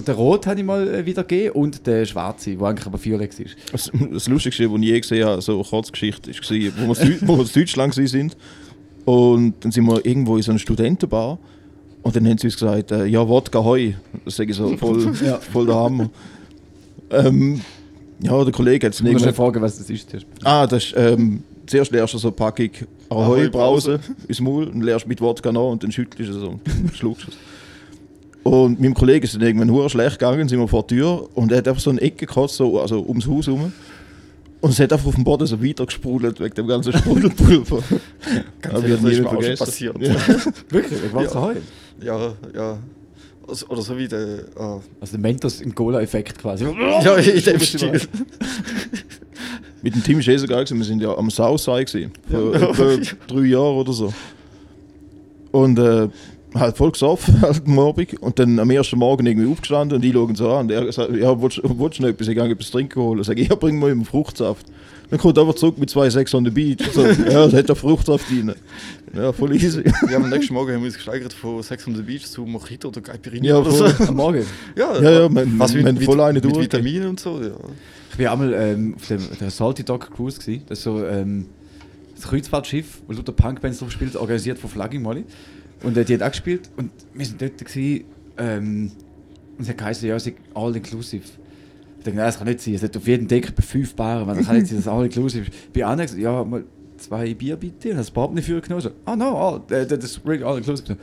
den Rot habe ich mal äh, wieder gegeben und den Schwarze, der eigentlich aber violett war. Das, das Lustigste, was ich je gesehen habe, so eine Kurzgeschichte, war, wo wir, wo wir in Deutschland waren. Und dann sind wir irgendwo in so einer Studentenbar. Und dann haben sie uns gesagt, äh, ja, Wodka Heu. Das sage ich so voll, Ja. voll der Hammer. Ähm, ja, der Kollege hat es musst irgendwann... nicht fragen, was das ist. Ah, das ist, ähm, zuerst leerst du so eine Packung Ahoi-Brause ins Maul und leerst mit Wodka nach und dann schüttelst du es so und schluckst es. Und meinem Kollegen ist es dann irgendwann hure schlecht gegangen, sind wir vor der Tür und er hat einfach so eine Ecke gekotzt, so, also ums Haus herum. Und es hat einfach auf dem Boden so weiter gesprudelt wegen dem ganzen Sprudelpulver. Ganz Aber ehrlich, das ist mir auch schon passiert. Ja. Wirklich? Ich war's Ja. ja. Ja, ja. Also- Oder so wie der. ah, Also der Mentos im Cola-Effekt quasi. ja, in dem Stil. Mit dem Team ist eh so geil gewesen. Wir sind ja am Southside gewesen, vor Ja. etwa drei Jahren oder so. Und äh, halt voll gesoffen halt am Abend. Und dann am ersten Morgen irgendwie aufgestanden und ich schaue ihn so an. Und er sagt, ja, willst, willst du noch etwas? Ich gehe etwas trinken holen. Sag ich, ja, bring mal einen Fruchtsaft. Dann kommt er einfach zurück mit zwei Sex on the Beach. So, ja, da hat er Fruchtsaft rein. Ja, voll easy. Wir haben am nächsten Morgen haben wir uns gesteigert von Sex on the Beach zu Mojito oder Caipirinha Ja, oder so. voll. Am Morgen. Ja, Ja, ja, man- was mit, man mit, voll eine mit durch. Vitaminen und so. Ja. Ich war einmal ähm, auf dem der Salty Dog Cruise. Gewesen. Das ist so ähm, das Kreuzfahrtschiff, wo Luther Punkbands drauf spielt, organisiert von Flagging Molly. Und äh, die hat auch gespielt und wir sind dort gewesen, ähm, und es hat geheißen, ja, es ist all inclusive. Ich dachte, nein, das kann nicht sein. Es hat auf jeden Deck bei fünf Baren, weil das kann nicht sein, dass all inclusive ist. Bei anderen gesagt, ja, mal zwei Bier bitte. Und hast du überhaupt nicht für genommen. So, ah, no, all, äh, das ist really all inclusive.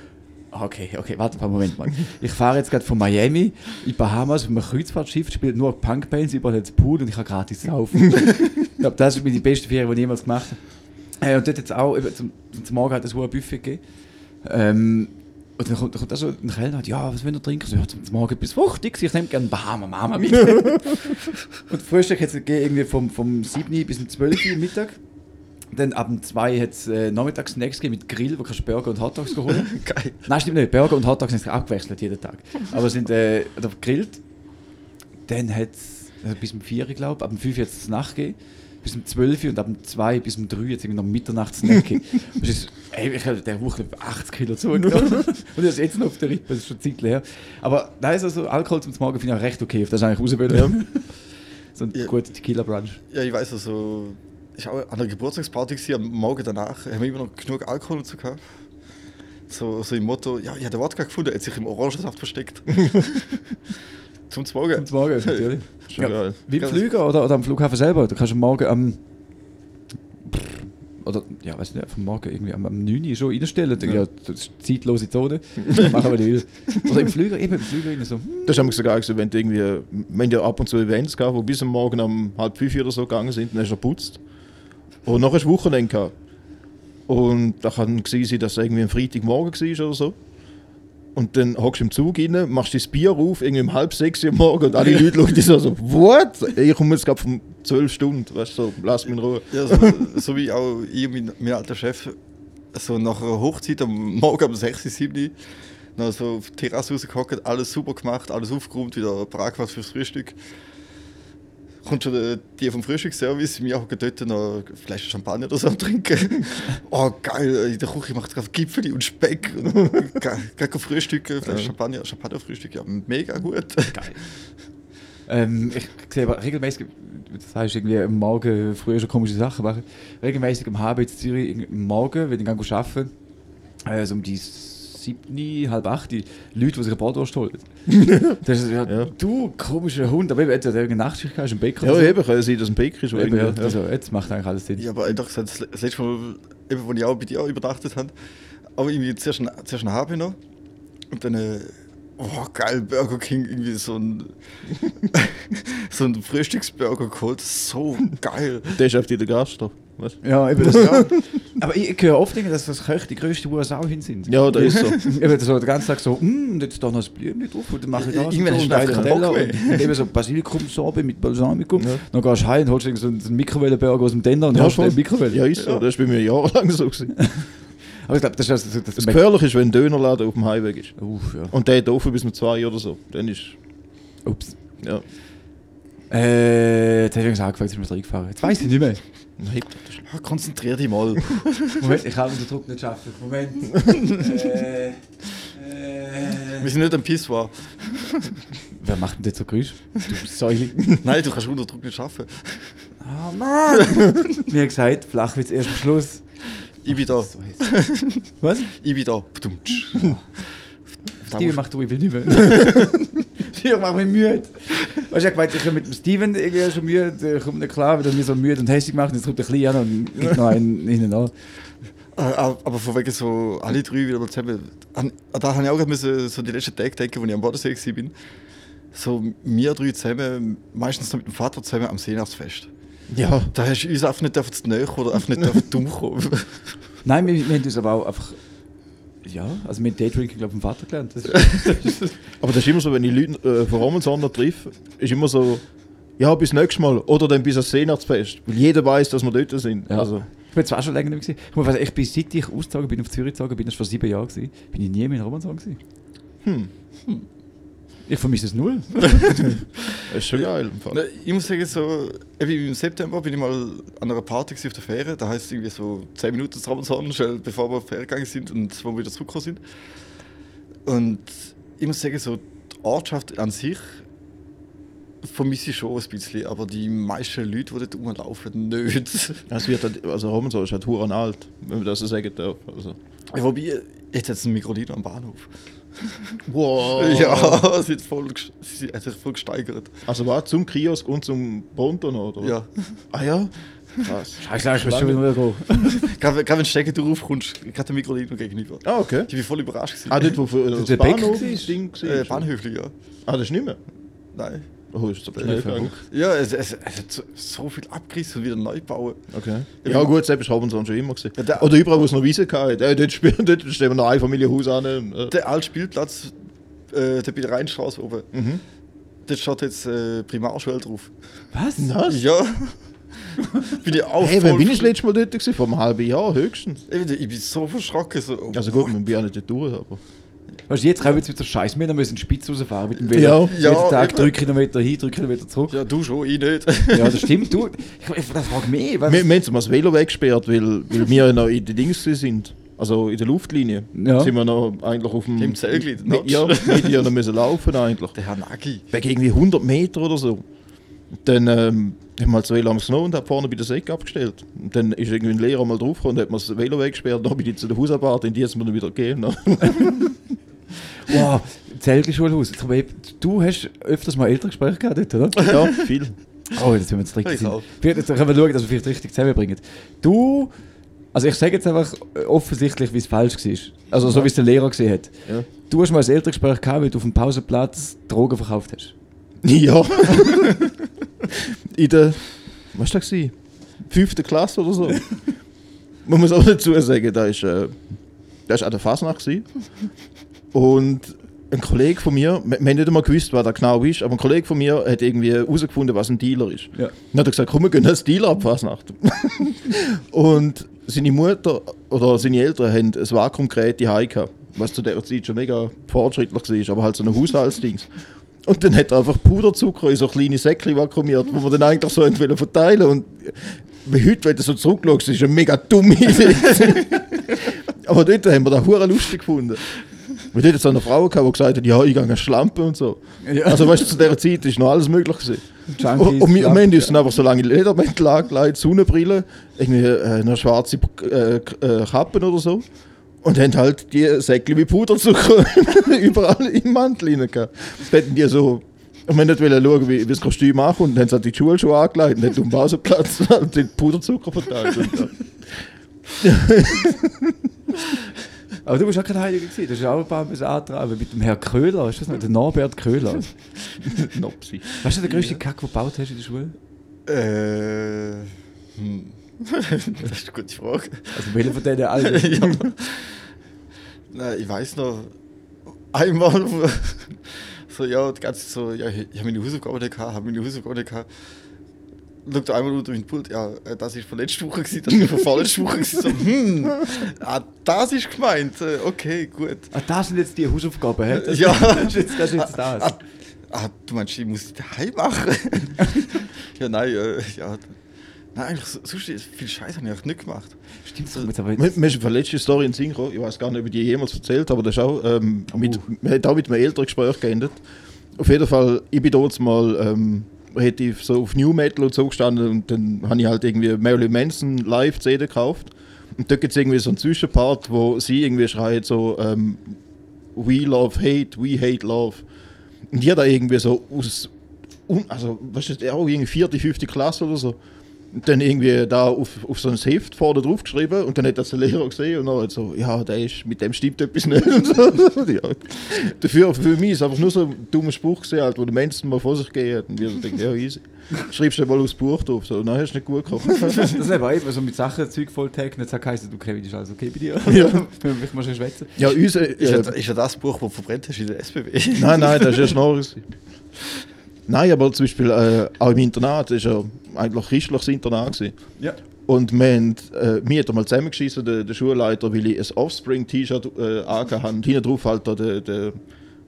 So, Okay, okay, warte mal, Moment mal. Ich fahre jetzt gerade von Miami in Bahamas mit einem Kreuzfahrtschiff, spiele nur Punkbands, überall jetzt Pool und ich kann gratis saufen. ich glaube, das ist die beste Ferien, die ich jemals gemacht habe. Äh, und dort jetzt auch, eben, zum, zum Morgen hat es ein Buffet gegeben. Ähm, und dann kommt, dann kommt auch so ein Kellner und sagt, ja, was wollen wir trinken? So, ja, zum Morgen etwas Fruchtiges, ich nehme gerne Bahama Mama mit. und Frühstück hat es irgendwie vom, vom 7 bis um 12 Uhr Mittag. Dann ab dem 2 hat es äh, Nachmittags-Snacks gegeben mit Grill, wo kannst du Burger und Hotdogs geholt. Geil. Nein, stimmt nicht. Burger und Hotdogs sind abgewechselt jeden Tag. Aber sind äh, gegrillt. Dann hat es äh, bis um 4 Uhr, glaube ich, ab dem 5 Uhr hat es Nacht gegeben. Bis um 12 Uhr und ab dem 2 bis um 3 Uhr hat es irgendwie noch. Das ist, ey, ich habe der Woche 80 Kilo zugenommen. und das ist jetzt noch auf der Rippe, das ist schon Zeit her. Aber nein, ist also Alkohol zum Morgen finde ich auch recht okay. Auf das ist eigentlich rauswählen. so ein Ja. guter Tequila-Brunch. Ja, ich weiß also, ich war an einer Geburtstagsparty gewesen, am Morgen danach, haben wir immer noch genug Alkohol dazu gehabt. So, so im Motto, ja, ich habe den Wodka gefunden, er hat sich im Orangensaft versteckt. Zum Morgen. Zum Morgen, natürlich. Schon Ja. geil. Wie im Ja, Flüger oder, oder am Flughafen selber. Du kannst am Morgen am. Oder, ja, weiß nicht, vom Morgen irgendwie am, am 9 Uhr schon einstellen. Ja. das ist zeitlose Zone. Machen wir nicht. Oder im Flüger, eben im Flüger so. hm, Das haben wir so geil gewesen, wenn du irgendwie, haben ja ab und zu Events gehabt, wo bis am Morgen um halb fünf oder so gegangen sind, dann hast du geputzt. Und nachher du Wochenende gehabt. Und da kann sein, dass es irgendwie ein Freitagmorgen war oder so. Und dann hockst du im Zug rein, machst dein Bier auf, irgendwie um halb sechs Uhr am Morgen und alle Leute schauen dich so, so what? Ich komme jetzt gerade von zwölf Stunden, weißt du, so, lass mich in Ruhe. Ja, so, so wie auch ich mein, mein alter Chef, so nach einer Hochzeit am Morgen um 6, 7 noch so auf die Terrasse rausgehockt, alles super gemacht, alles aufgeräumt, wieder parat gemacht fürs Frühstück. Kommt schon der, die vom Frühstücksservice, wir hocken dort noch Flasche Champagner oder so am trinken. Oh geil, in der Küche macht gerade Gipfeli und Speck. Gerade frühstücken, Flasche Champagner, Champagnerfrühstück, ja, mega gut. Geil. ähm, ich sehe aber regelmäßig, das heißt irgendwie am Morgen früher schon komische Sachen machen. Regelmäßig am HB in Zürich am Morgen, wenn ich gehe arbeiten, äh, um die 7, halb 8, die Leute, die sich ein Bratwurst holen. das ist ja, Ja. du komischer Hund, aber eben, jetzt hat er Nachtschicht gehabt, ist im Bäcker. Ja, so. eben, kann ja sein, dass ein Bäcker ist. Eben, ja, also, jetzt macht eigentlich alles Sinn. Ja, aber doch, das letzte Mal, eben, wo ich auch bei dir auch übernachtet habe, aber irgendwie zuerst ein, zuerst ein HB noch und dann, äh, oh geil, Burger King, irgendwie so ein, so ein Frühstücksburger geholt, so geil. Der ist auf die der Gastro. Was? Ja, eben das ja. Aber ich, ich höre oft, denken, dass das Köche die größte USA hin sind. Ja, da ist so. Eben so den ganzen Tag so, mm, und jetzt da noch das Blümchen drauf und dann mache ich das Irgendwann und, hast so, du einfach Teller und, und eben so Basilikumsorbe mit Balsamico. Ja. Dann gehst du heim und holst so einen, Mikrowellenburger aus dem Denner und Ja, hast voll. eine Mikrowelle. Ja, ist so. Das ist bei mir jahrelang so. Gewesen. Aber ich glaube, das ist also, das, Das Gefährliche ist, wenn ein Dönerladen auf dem Highway ist. Uff, ja. Und der hat offen bis um zwei oder so. Dann ist. Ups. Ja. Äh, jetzt habe ich angefangen, jetzt sind wir reingefahren. Jetzt weiß ich nicht mehr. Nein, Ja, konzentrier dich mal. Moment, ich kann den Druck nicht schaffen. Moment. äh, äh, Wir sind nicht am Pissoir. wer macht denn das so Geräusch? Du Säule. Nein, du kannst unter Druck nicht schaffen. Ah, Mann! Wie gesagt, Flachwitz erst am Schluss. Ich bin da. So. Was? Ich bin da. Ptumtsch. Steven macht du, ich will nicht mehr. Steven macht mich müde. Weißt du, ich meinte, ich habe mit dem Steven irgendwie schon müde, ich komme nicht klar, weil er mich so müde und hässlich macht. Jetzt kommt der Kleine an und gibt noch einen hinten an. Äh, Aber von wegen so alle drei wieder mal zusammen. An, da habe ich auch müssen, so die letzten Tage denken, als ich am Bodensee war. So wir drei zusammen, meistens noch mit dem Vater zusammen am Seenachtsfest. Ja. Da hast du uns einfach nicht zu näher oder einfach nicht dumm kommen. Nein, wir, wir haben uns aber auch einfach. Ja, also mit Daydrinking, glaube ich, vom Vater gelernt. Das Aber das ist immer so, wenn ich Leute äh, von Romansonder treffe, ist immer so, ja, bis nächstes Mal oder dann bis ans Seenachtsfest. Weil jeder weiß, dass wir dort sind. Ja. Also, ich bin zwar schon länger nicht mehr. gewesen. Ich muss sagen, ich bin, seit ich ausgezogen bin, auf Zürich gezogen bin, das war vor sieben Jahren, gewesen, bin ich nie mehr in Romanshorn gewesen. hm, Ich vermisse es null. das ist schon geil. Im Fall. Ich muss sagen, so, im September bin ich mal an einer Party auf der Fähre. Da heißt es irgendwie so 10 Minuten zu Robinson, schnell bevor wir auf die Fähre gegangen sind und wo wir wieder zurückgekommen sind. Und ich muss sagen, so die Ortschaft an sich vermisse ich schon ein bisschen, aber die meisten Leute, die dort rumlaufen, nicht. Es wird halt, also Romansonder ist halt huren alt, wenn man das so sagen darf. Also. Wobei, jetzt hat es einen Mikrolino am Bahnhof. Wow. Ja, es wird voll, sie hat sich voll gesteigert. Also war zum Kiosk und zum Ponton, oder? Ja. Ah ja? Krass. Scheiße, ich weiß schon wieder gehen. Gerade wenn du Stecken draufkommst, gerade der Mikrolino gegenüber. Ah, okay. Ich bin voll überrascht. gewesen. Ah, dort, wo für das Bahnhof war? Ding äh, war? Bahnhöfli, ja. Ah, das ist nicht mehr? Nein. Oh, ist aber schnell gegangen. Ja, es, es, es hat so, so viel abgerissen und wieder neu bauen. Okay. Ja, Ja, gut, selbst haben wir schon immer gesehen. Ja, der- Oder überall, wo es noch Wiese gehabt äh, dort, spielen, dort stehen wir noch ein Familienhaus an. Äh. Der alte Spielplatz, äh, der bei der Rheinstraße oben, Mhm. dort steht jetzt äh, Primarschule drauf. Was? Was? Ja. bin ich auch Hey, wann bin ich das letzte Mal dort gewesen? Vor einem halben Jahr höchstens. Ich bin, ich bin so verschrocken. So, oh, Also gut, man bin ja nicht dort durch, aber... Weißt du, jetzt kommen wir wieder Scheiß. Wir müssen in die Spitze rausfahren mit dem Velo. Ja. Jeden Ja, Tag drei Kilometer hin, drei Kilometer zurück. Ja, du schon, ich nicht. Ja, das stimmt. Du, ich, ich frage mich, was... Wir, wir haben das Velo weggesperrt, weil, weil wir noch in den Dings sind. Also in der Luftlinie. Ja. Sind wir noch eigentlich auf dem... Im Zellglied. Ja, wir ja noch müssen laufen eigentlich. Der Herr Nagi. Wegen irgendwie 100 Meter oder so. Dann ähm, haben wir halt das Velo am genommen und haben vorne bei der Säcke abgestellt. Und dann ist irgendwie ein Lehrer mal draufgekommen und hat mir das Velo weggesperrt. Dann bin ich zu der Hausarbeit und die jetzt wir dann wieder gehen. Wow, Zelgenschulhaus. Du hast öfters mal Elterngespräche gehabt dort, oder? ja, viel. Oh, jetzt müssen wir jetzt Ich richtig. Vielleicht- Jetzt können wir schauen, dass wir vielleicht richtig zusammenbringen. Du, also ich sage jetzt einfach äh, offensichtlich, wie es falsch war. Also so, wie es der Lehrer gesehen hat. Ja. Du hast mal ein Elterngespräch gehabt, weil du auf dem Pausenplatz Drogen verkauft hast. Ja. In der, was war das? Fünften Klasse oder so. Man muss auch dazu sagen, da ist, äh, da ist an der Fasnacht. Und ein Kollege von mir, wir, haben nicht einmal gewusst, was da genau ist, aber ein Kollege von mir hat irgendwie herausgefunden, was ein Dealer ist. Ja. Dann hat er gesagt, komm, wir gehen als Dealer ab Fasnacht. und seine Mutter oder seine Eltern haben ein Vakuumgerät daheim gehabt, was zu der Zeit schon mega fortschrittlich war, aber halt so ein Haushaltsdings. Und dann hat er einfach Puderzucker in so kleine Säckchen vakuumiert, wo wir dann eigentlich so wollen verteilen und wie heute, wenn du so zurückschaust, ist eine mega dumme Idee. aber dort haben wir das hure lustig gefunden. Weil dort hat so eine Frau gehabt, die gesagt hat, ja, ich gehe eine Schlampe und so. Ja. Also weißt du, zu dieser Zeit ist noch alles möglich gewesen. Junkies, Und, und wir, am Schlampen, Ende ist dann einfach so lange Ledermäntel angelegt, Sonnenbrille, irgendwie äh, eine schwarze äh, äh, Kappe oder so. Und haben halt die Säckchen wie Puderzucker überall im Mantel rein gehabt. Das hätten die so. Und wir nicht wollen schauen, wie, wie das Kostüm ankommt. Dann haben sie halt die Schulschuhe angelegt und haben auf dem Pausenplatz halt den Puderzucker verteilt. Aber du bist auch kein Heiliger gewesen. Das ist auch ein paar angetragen mit dem Herrn Köhler. Ist das noch? Der Norbert Köhler. Nopsi. Weißt du, der größte Kack, den du gebaut hast in der Schule? Äh. Hm. das ist eine gute Frage. Also welcher von denen alle? ja. Nein, ich weiß noch, einmal, so, ja, die ganze so, ja, ich habe meine Hausaufgaben nicht gehabt, habe meine Hausaufgaben nicht gehabt. Schaut einmal unter meinen Pult, ja, äh, das ist von letzter Woche gewesen, das ist von vorletzter Woche gewesen, so, hm, ah, das ist gemeint, äh, okay, gut. Ah, das sind jetzt die Hausaufgaben, hä? Das, Ja. das ist jetzt das. Ist jetzt das. Ah, ah, du meinst, ich muss die daheim machen? ja, nein, äh, ja, nein, eigentlich, so- sonst viel Scheiße habe ich nicht gemacht. Stimmt, das jetzt aber jetzt. mir ist eine letzte Story in den Sinn gekommen. Ich weiß gar nicht, ob ich die jemals erzählt habe, aber das ist auch, ähm, mit, wir haben auch mit einem älteren Gespräch geendet. Auf jeden Fall, ich bin dort mal ähm, relativ so auf New Metal und so gestanden und dann habe ich halt irgendwie Marilyn Manson live CD gekauft. Und dort gibt es irgendwie so einen Zwischenpart, wo sie irgendwie schreit so ähm, We love hate, we hate love. Und die da irgendwie so aus, also was ist das, auch irgendwie vierte, fünfte Klasse oder so. Und dann irgendwie da auf, auf so ein Heft vorne drauf geschrieben und dann hat das der Lehrer gesehen und dann hat so, ja, der ist, mit dem stimmt etwas nicht. Und so. ja. Dafür, für mich ist es einfach nur so ein dummer Spruch gesehen, halt, wo der Mensch mal vor sich gegeben hat. Und wir so denken, ja, easy. Schreibst du mal aufs Buch drauf, so, nein, hast du nicht gut gekocht. Das ist eben auch so mit Sachen Zeug voll taggen. Jetzt geheißen, du Kevin, ist alles okay bei dir? Ja. Vielleicht mal schon schwätzen. ja, unser, Ist, ja, äh, ist ja das Buch, das du verbrennt hast in der SBB? Nein, nein, das ist ja Schnorris. Nein, aber zum Beispiel äh, auch im Internat, das war ja eigentlich christliches Internat. Gewesen. Ja. Und wir haben, äh, mir hat er mal zusammengeschissen, der, der Schulleiter, weil ich ein Offspring-T-Shirt äh, angehabt habe und hinten drauf halt da der, der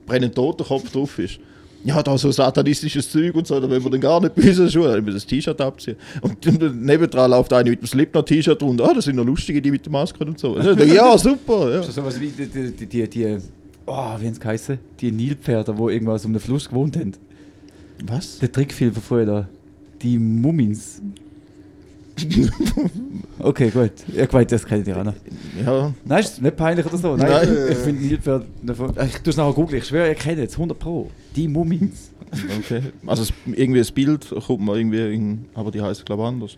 brennende Totenkopf drauf ist. Ja, da so satanistisches Zeug und so, da wollen wir dann gar nicht bei uns in der Schule, dann müssen wir das T-Shirt abziehen. Und dann nebendran läuft einer mit dem Slipknot-T-Shirt runter, ah, das sind noch lustige, die mit der Maske und so. Ja, super, ja. Ist das sowas wie die, die, die, die, die oh, wie haben sie geheißen? Die Nilpferde, die irgendwas um den Fluss gewohnt haben. Was? Der Trickfilm von früher. Die Mummins. okay, gut. Ich weiß, das kennt ihr auch noch. Ja, Nein, ist nicht peinlich oder so. Nein, Nein. ich finde Nilpferde davon. Ich tue es nachher googeln. Ich schwöre, ihr kennt jetzt 100 Pro. Die Mummins. okay. Also es, irgendwie das Bild kommt mir irgendwie, in, aber die heißt glaube ich anders.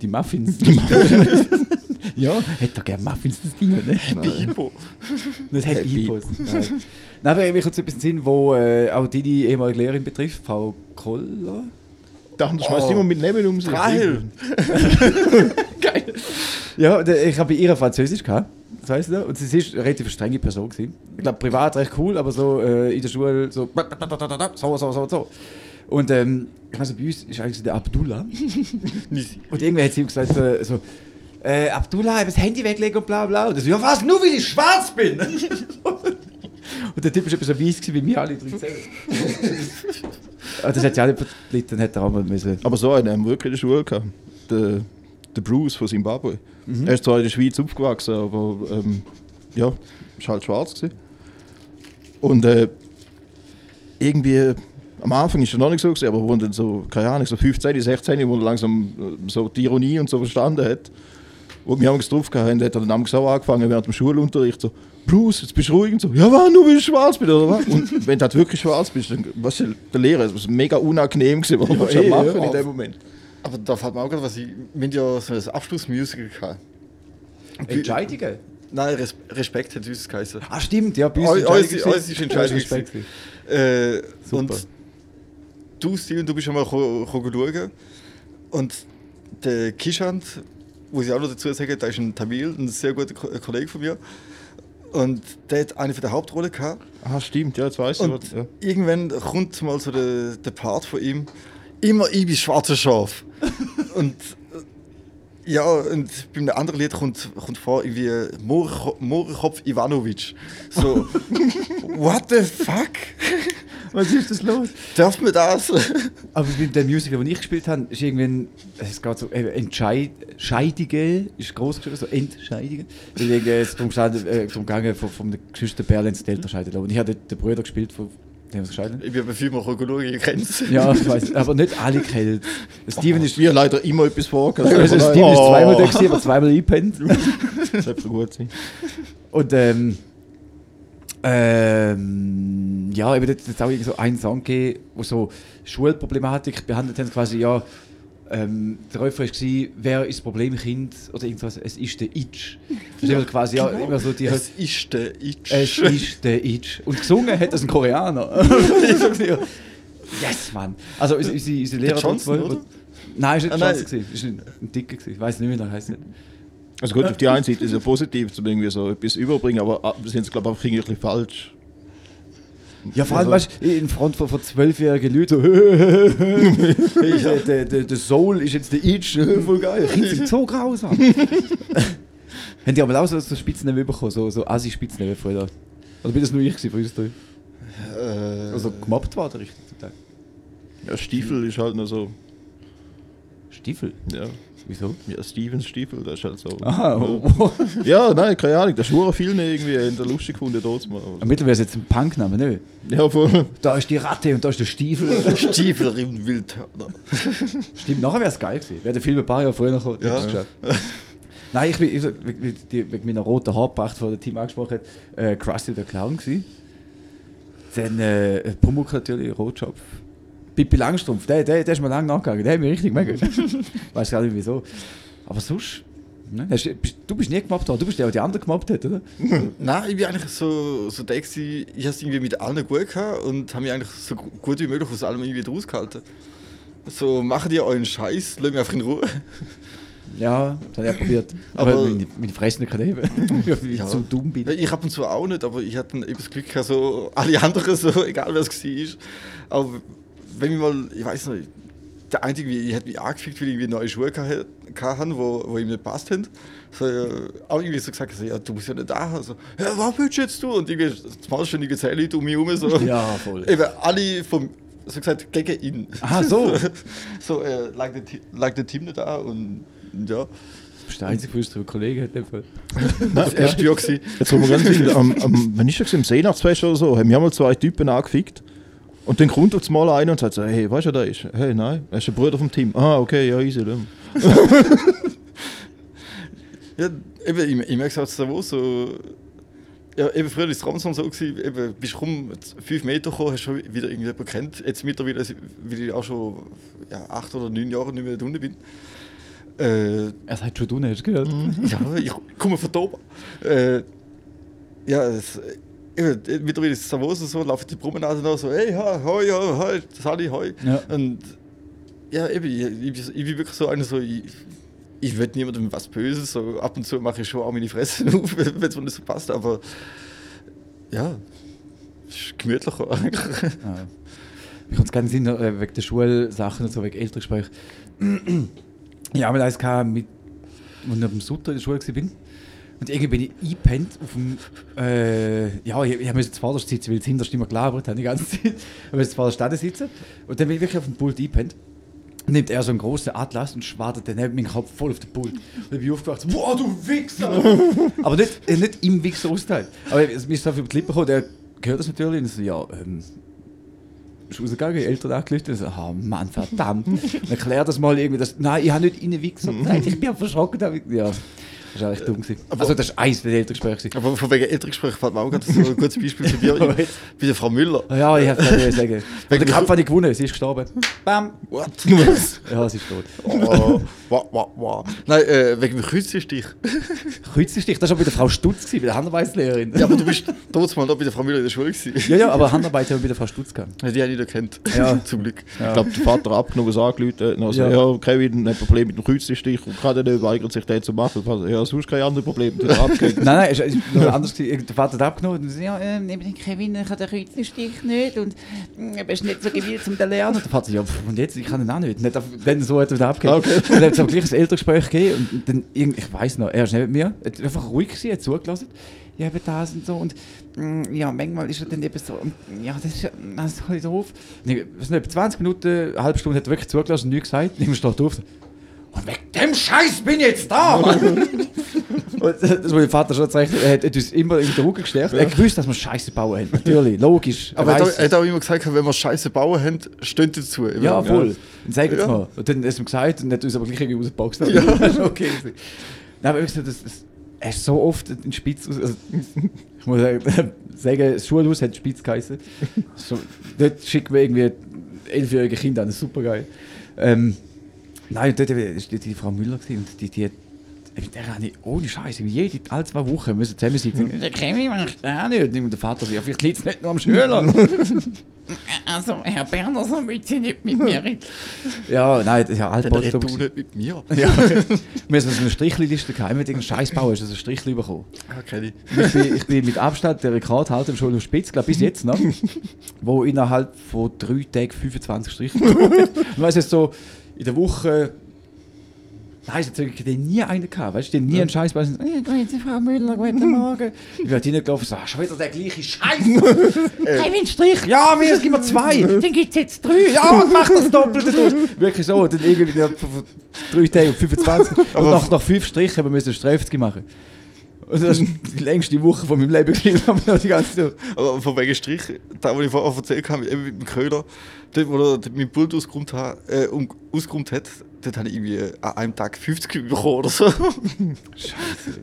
die Muffins. ja, hätte doch gerne Muffins, das Ding, ne? Happy Hippo. Nicht Happy. Hippos. Nein, Nein, aber mir kommt so etwas in Sinn, wo äh, auch deine ehemalige Lehrerin betrifft, Frau Koller. Da schmeißt Oh. immer mit Namen um sich. Rahel. Geil. Ja, ich habe bei ihr Französisch gehabt. Das weißt du noch? Und sie ist eine relativ strenge Person gewesen. Ich glaube, privat recht cool, aber so äh, in der Schule so so, so, so, so. Und ähm, ich weiß nicht, bei uns ist eigentlich der Abdullah. Und irgendwer hat sie ihm gesagt, so, so äh, Abdullah, ich das Handy weglegen und bla bla. Und so, ja was, nur weil ich schwarz bin? und der Typ war etwas so weiss gewesen wie wir alle 13. Aber das hat ja auch nicht verlitten, hat er auch mal müssen. Aber so einen haben wir wirklich in der Schule gehabt. Der, der Bruce von Zimbabwe. Er ist zwar in der Schweiz aufgewachsen, aber ähm, ja, ist halt schwarz gewesen. Und äh, irgendwie, am Anfang ist er noch nicht so gewesen, aber wo dann so, keine Ahnung, so 15, 16, wo er langsam äh, so die Ironie und so verstanden hat, wo wir uns drauf gehabt haben, hat er dann am so angefangen während dem Schulunterricht so, Bruce, jetzt bist du ruhig und so, ja nur weil ich schwarz bin, oder was? Und wenn du halt wirklich schwarz bist, dann, was ist der Lehrer, das ist mega unangenehm gewesen, was Ja, ja, eh, schon machen ja. in dem Moment. Aber da fällt mir auch gerade was ich. Wir haben ja so ein Abschlussmusical gehabt. Entscheidungen? Nein, Res Respekt hat uns geheißen. Ah, stimmt, ja, bei Eu- uns alles ist. Entscheidung. Respekt. gewesen. Äh, und du, Steven, du bist schon mal ko- ko schauen. Und der Kishant, muss ich auch noch dazu sagen, der ist ein Tamil, ein sehr guter Ko- Kollege von mir. Und der hat eine von der Hauptrollen gehabt. Ah, stimmt, ja, jetzt weiß ich Und was. Ja. irgendwann kommt mal so der, der Part von ihm, immer ich bin schwarzer Schaf. und äh, ja, und bei einem anderen Lied kommt, kommt vor, irgendwie Mohrenkopf Ivanovic. So, what the fuck? Was ist das los? Darf man das? Aber mit dem Musical, das ich gespielt habe, ist irgendwann, es geht so, äh, Entscheid, Scheidige, ist groß geschrieben, so Entscheidige. Irgendwie es darum, gestanden, äh, darum gegangen, von, der Geschwister Berlins die Eltern scheiden. Und ich habe den Bruder gespielt, von dem es Ich bin bei Filmen schauen, ich kenn's. Ja, ich weiß, aber nicht alle kennen. Steven ist, Wir leider immer etwas vorgehabt. also Steven ist nein. zweimal da gewesen, aber zweimal eingepennt. Das sollte gut sein. Und ähm, ähm, ja, eben hat es auch so einen Song gegeben, wo so Schulproblematik behandelt haben, quasi, ja, ähm, der Refrain war, wer ist das Problemkind oder irgendwas, es ist der Itch. Das ist immer quasi, ja, immer so die, Es ist der Itch. es ist der Itch. Und gesungen hat das ein Koreaner. Yes, Mann. Also unsere, unsere, Lehrer... Johnson, wo- oder? Nein, ist nicht Ah, Johnson, gewesen. ist ein, ein Dicker, gewesen. ich weiß nicht mehr, wie er heisst. Also gut, auf die einen Seite ist es ja positiv, zum irgendwie so etwas überbringen, aber ah, wir sind es glaube ich einfach irgendwie ein bisschen falsch. Ja, vor allem, Also- weißt du, in Front von, von zwölfjährigen Leuten so, der, der, der, der Soul ist jetzt der Itch, voll geil. Kinder sind so grausam. Haben die aber auch so, so Spitznamen bekommen, so, so Assi-Spitznamen früher? Oder bin das nur ich gewesen von uns drei? Äh, Also gemobbt war der richtig zum Teil. Ja, Stiefel ist halt noch so. Stiefel? Ja, Wieso? ja Stevens Stiefel, das ist halt so. Aha, oh. Ja, nein, keine Ahnung, das schwuren viele irgendwie in der lustig gefunden dort mal. Aber mittlerweile ist jetzt ein Punkname, ne? Ja, voll. Da ist die Ratte und da ist der Stiefel. Stiefel im Wildhörner. Stimmt, nachher wäre es geil gewesen. Wäre der Film ein paar Jahre früher noch Ja. geschaut. Nein, ich bin ich, wegen meiner roten Haarpracht, die der Team angesprochen hat, äh, Krusty der Clown gewesen. Dann äh, Pumuckl natürlich, Rotschopf. Pippi Langstrumpf, der, der, der ist mir lange nachgegangen, der hat mich richtig mega. Weiß gar nicht wieso. Aber sonst, ne? Hast, du- bist, nie gemobbt worden, du bist der, der die anderen gemobbt hat, oder? Nein, ich bin eigentlich so, so der, gewesen, ich habe es irgendwie mit allen gut gehabt und habe mich eigentlich so gu- gut wie möglich aus allem irgendwie rausgehalten. So, macht ihr euren Scheiß, lasst mich einfach in Ruhe. Ja, das habe ich auch probiert. Aber, Aber- meine, meine Fresse nicht kann heben. Weil ich Ja. zu dumm bin. Ich ab und zu auch nicht, aber ich hatte eben das Glück so alle anderen, so, egal wer es war. Wenn ich mal, ich weiß nicht, der Einzige, ich hätte mich angefickt, weil ich irgendwie neue Schuhe gehabt hatte, wo, wo ihm nicht passt haben. So, auch irgendwie so gesagt, so, ja, du bist ja nicht da. So, ja, was willst du jetzt du? Und irgendwie, zumal ständige zehn Leute um mich herum. So. Ja, voll. Eben alle vom, so gesagt, gegen ihn. Ah, so. so, äh, lag, der, lag der Team nicht da und ja. Du bist der einzige uns Kollegen in dem Fall. Das erste Jahr gewesen. Jetzt kommen wir ganz ehrlich, am, am, wenn ich schon im Seenachtsfest oder so, haben wir mal zwei Typen angefickt. Und dann kommt auf mal einer und sagt so, hey, weißt du, der ist? Hey, nein, er ist ein Bruder vom Team. Ah, okay, ja, easy. Dann. Ja, eben, ich, ich merke es auch so, so. Ja, eben früher war es Ramson so, gewesen, eben, bist rum fünf Meter gekommen, hast schon wieder irgendjemanden kennt. Jetzt mittlerweile, weil ich auch schon ja, acht oder neun Jahre nicht mehr da unten bin. Äh, Er sagt schon, du hast gehört. ja, ich komme von da oben. Äh, ja, es, mittlerweile ist es Davos und so, laufe die Promenade noch so, hey, ha, hoi, hoi, hoi, Sally, hoi. Ja. Und ja, eben, ich, ich, ich bin wirklich so einer, so, ich, ich will niemandem was Böses, so ab und zu mache ich schon auch meine Fresse auf, wenn es mir nicht so passt, aber ja, es ist gemütlicher eigentlich. Ja. Ich kann es gerne sehen, äh, wegen der Schulsachen und so, wegen Elterngespräch. ja, aber eins gehabt, mit, als ich dem Sutter in der Schule war. Und irgendwie bin ich eingepennt auf dem. Äh, ja, ich, ich musste zuvorderst sitzen, weil das hinterst immer gelabert haben die ganze Zeit. Ich musste zuvorderst da sitzen. Und dann bin ich wirklich auf dem Pult eingepennt. Nimmt er so einen großen Atlas und schwadert dann meinen Kopf voll auf den Pult. Und dann bin ich aufgewacht, boah, du Wichser! aber nicht, äh, nicht im Wichser austeilt. Aber es ist so viel die Lippen gekommen, der gehört das natürlich. Und so, ja, ähm, ist rausgegangen, die Eltern angelöst und so, ah Mann, verdammt. Erklär das mal irgendwie, das, nein, ich habe nicht in den Wichser gesagt, ich bin verschrocken. Ja, das war echt dumm. Gewesen. Also das war eins der Elterngespräche. Aber von wegen Elterngespräch fällt mir auch gerade so ein gutes Beispiel bei dir ein. Bei der Frau Müller. Ja, ich habe es sagen. Und den Kampf habe ich gewonnen, sie ist gestorben. Bam. What? Ja, sie ist tot. Oh, wow, wow, wow. Nein, äh, wegen dem Kreuzestich. Kreuzestich, das war bei der Frau Stutz, gewesen, bei der Handarbeitslehrerin. Ja, aber du bist damals mal da bei der Frau Müller in der Schule gewesen. ja, ja, aber Handarbeit haben wir bei der Frau Stutz gehabt. Ja, Die habe ich nicht erkannt. Ja. Zum Glück. Ich glaube, der Vater abgenommen, was angerufen. Also, Ja. ja. Kevin hat ein Problem mit dem Kreuzstich und gerade nicht weigert sich den zu machen. Also, Ja, sonst kein anderes Problem. Hat abgegeben. Nein, nein, es ist noch anders. Der Vater hat abgenommen und so, ja, ähm, neben Kevin, ich habe den Kreuzestich nicht und er ist nicht so gewillt zum lernen. Und der Vater so, ja, und jetzt, ich kann ihn auch nicht. nicht auf- wenn so hat er wieder abgegeben. Okay. Und dann hat es aber gleich ein Elterngespräch gegeben und dann, ich weiß noch, er ist nicht mit mir, er hat einfach ruhig gewesen, hat zugelassen. Ja, eben das und so und mm, ja, manchmal ist er dann eben so, ja, das ist, ja- das ist halt doof. Sind etwa 20 Minuten, eine halbe Stunde hat er wirklich zugelassen und nichts gesagt. Und ich steht auf. Und wegen dem Scheiß bin ich jetzt da, Mann! Das, mein Vater schon zeigt, er hat, uns immer in den Rücken gestärkt. Er gewusst, dass wir Scheiße bauen haben. Natürlich, logisch. Er Aber er hat, auch- er hat auch immer gesagt, wenn wir Scheiße bauen haben, steht dazu. ja, voll. Dann sag jetzt Ja. mal. Und dann hat er es ihm gesagt und hat uns aber gleich irgendwie rausgeboxt. Ja. das ist okay. Nein, aber wirklich, das, das, er ist so oft in Spitz. aus- Also, ich muss sagen, sagen, das Schulhaus hat Spitz geheißen. So, dort schicken wir irgendwie elfjährige Kinder an, das ist super geil. Ähm, nein, dort war die, die Frau Müller und die, die hat. mit Der habe ich ohne Scheiß, jede alle zwei Wochen müssen zusammen sitzen. Der Kevin macht auch nicht. Und der Vater sagt, ja, vielleicht liegt es nicht nur am Schüler. also, Herr Berner, so du nicht mit mir reden. Ja, nein, das ist ja altbald. du nicht mit mir. Ja, wir haben so eine Strichliste gehabt. Wenn du irgendeinen Scheiß bauen, hast du ein Strichli bekommen. Ah, kenn ich. Ich bin, ich bin mit Abstand der Rekordhalter im Schulhof Spitz, glaube bis jetzt noch, wo innerhalb von drei Tagen 25 Striche bekommen hat. Und weißt du, so in der Woche. Nein, ich hatte nie einen gehabt, weißt du, nie einen Scheiß bei hey, Grüezi, Frau Müller, guten Morgen. Ich bin hineingelaufen und so, ah, schon wieder der gleiche Scheiß. Kevin Strich, ja, mir gibt mir zwei, dann gibt es jetzt drei, ja, und mach das Doppelte durch. Wirklich so, und dann irgendwie drei Tagen 25. Und nach, nach fünf Strichen haben wir müssen Strafzgi machen. Und das ist die längste Woche von meinem Leben gewesen, die ganze Zeit. Aber von wegen Strich, da, wo ich vorher erzählt habe, eben mit dem Köhler, dort, wo er mein Pult ausgeräumt hat, äh, um, ausgeräumt hat, dort habe ich irgendwie an einem Tag 50 bekommen oder so. Scheiße.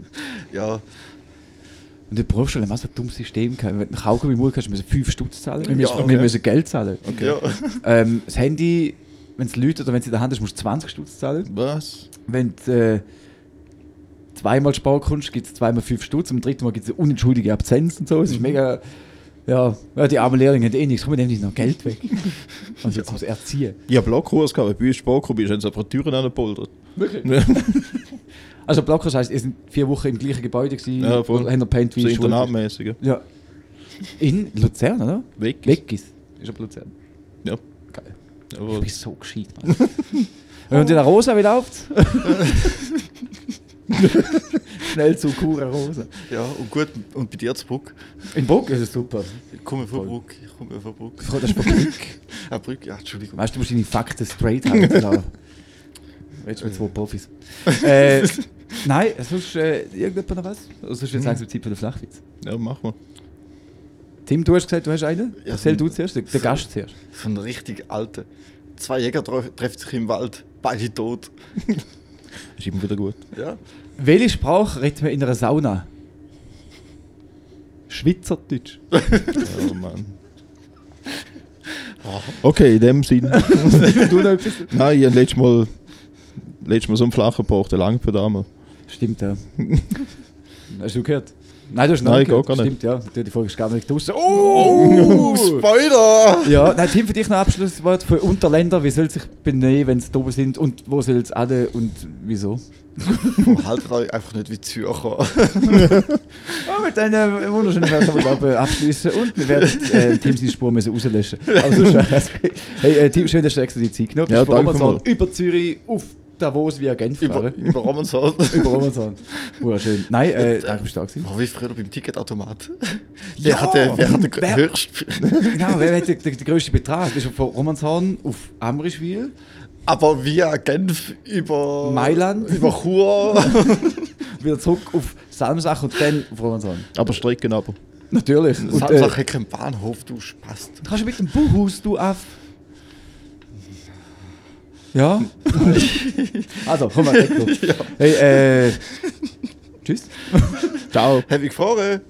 ja, Und in der Berufsschule haben wir so ein dummes System gehabt. Wenn du einen Kaugummi im Mund hast, müssen wir 5 Stutz zahlen. Wir müssen, Ja, wir okay. müssen Geld zahlen. ja. Ähm, das Handy, wenn es läutet oder wenn es in der Hand ist, musst du 20 Stutz zahlen. Was? Wenn du äh, zweimal sparen kannst, gibt es zweimal 5 Stutz. Am dritten Mal gibt es eine unentschuldige Absenz und so. Es ist mega. Ja, ja, die armen Lehrlinge haben eh nichts. Komm, wir nehmen noch Geld weg. Also jetzt muss erziehen. Ich habe Blockkurs gehabt, bei uns Sportkurs bist, haben sie einfach Türen angepoltert. Wirklich? Ja. Also Blockhaus heisst, ihr seid vier Wochen im gleichen Gebäude gewesen. Ja, voll. und Haben noch pennt wie So internatmäßig. Ja. In Luzern, oder? Weg. Weggis. Ist ab Luzern. Ja. Geil. Ich Aber bin so gescheit, Mann. Und in der Rosa, wie läuft's? Schnell zu Kura Rosa. ja, und gut, und bei dir zu Bruck. In Bruck ist es super. Ich komme von. Bruck. Ich komme von Bruck. Das ist von Glück. Ah, Brück, ja, Entschuldigung. Weißt du, du musst deine Fakten straight haben. Klar. Jetzt mit zwei Profis. äh, nein, sonst äh, irgendjemand noch was? Oder sonst jetzt langsam Zeit für den Flachwitz. ja, mach mal. Tim, du hast gesagt, du hast einen? Ja, Erzähl du zuerst, der, Gast zuerst. So ein richtig alter. Zwei Jäger tref- treffen sich im Wald, beide tot. Ist immer wieder gut. Ja. Welche Sprache redet man in einer Sauna? Schweizerdeutsch. Oh Mann. Okay, in dem Sinn. du noch etwas? Nein, ich habe letztes Mal letztes Mal so einen flachen gebraucht, der lange für damals. Stimmt, ja. Hast du gehört? Nein, du hast noch Nein, gehört. gar nicht. Stimmt, ja. Die die Folge ist gar nicht draußen. Oh! Spoiler! ja, nein, Tim, für dich noch Abschlusswort für Unterländer. Wie soll es sich benehmen, wenn sie da oben sind und wo soll es alle und wieso? Haltet euch einfach nicht wie Zürcher. Ja, mit einer wunderschönen Welt wir glaube abschließen und wir werden äh, Tim seine Spur müssen rauslöschen. Es- Hey, äh, Tim, schön, dass du extra die Zeit genommen Ja, hast. Von danke mal. über Zürich auf Davos via Genf über, über Amazon. Über Amazon. Wunderschön. Nein, äh, danke, bist du da gewesen. Oh, wie früher beim Ticketautomat. Ja! Wer hat den, wer hat den Wer- höchst. Genau, wer hat den, den, den grössten Betrag? Das ist von Romanshorn auf Amrischwil. Aber via Genf über. Mailand. Über Chur. wieder zurück auf Salmsach und dann auf Romanshorn. Aber Strecken aber. Natürlich. Und, äh, hat keinen Bahnhof, du Spast. kannst du mit dem Buchhaus, du Aff? Ja? also, komm mal weg. du. Hey, äh. Tschüss. Ciao. Habe ich gefahren?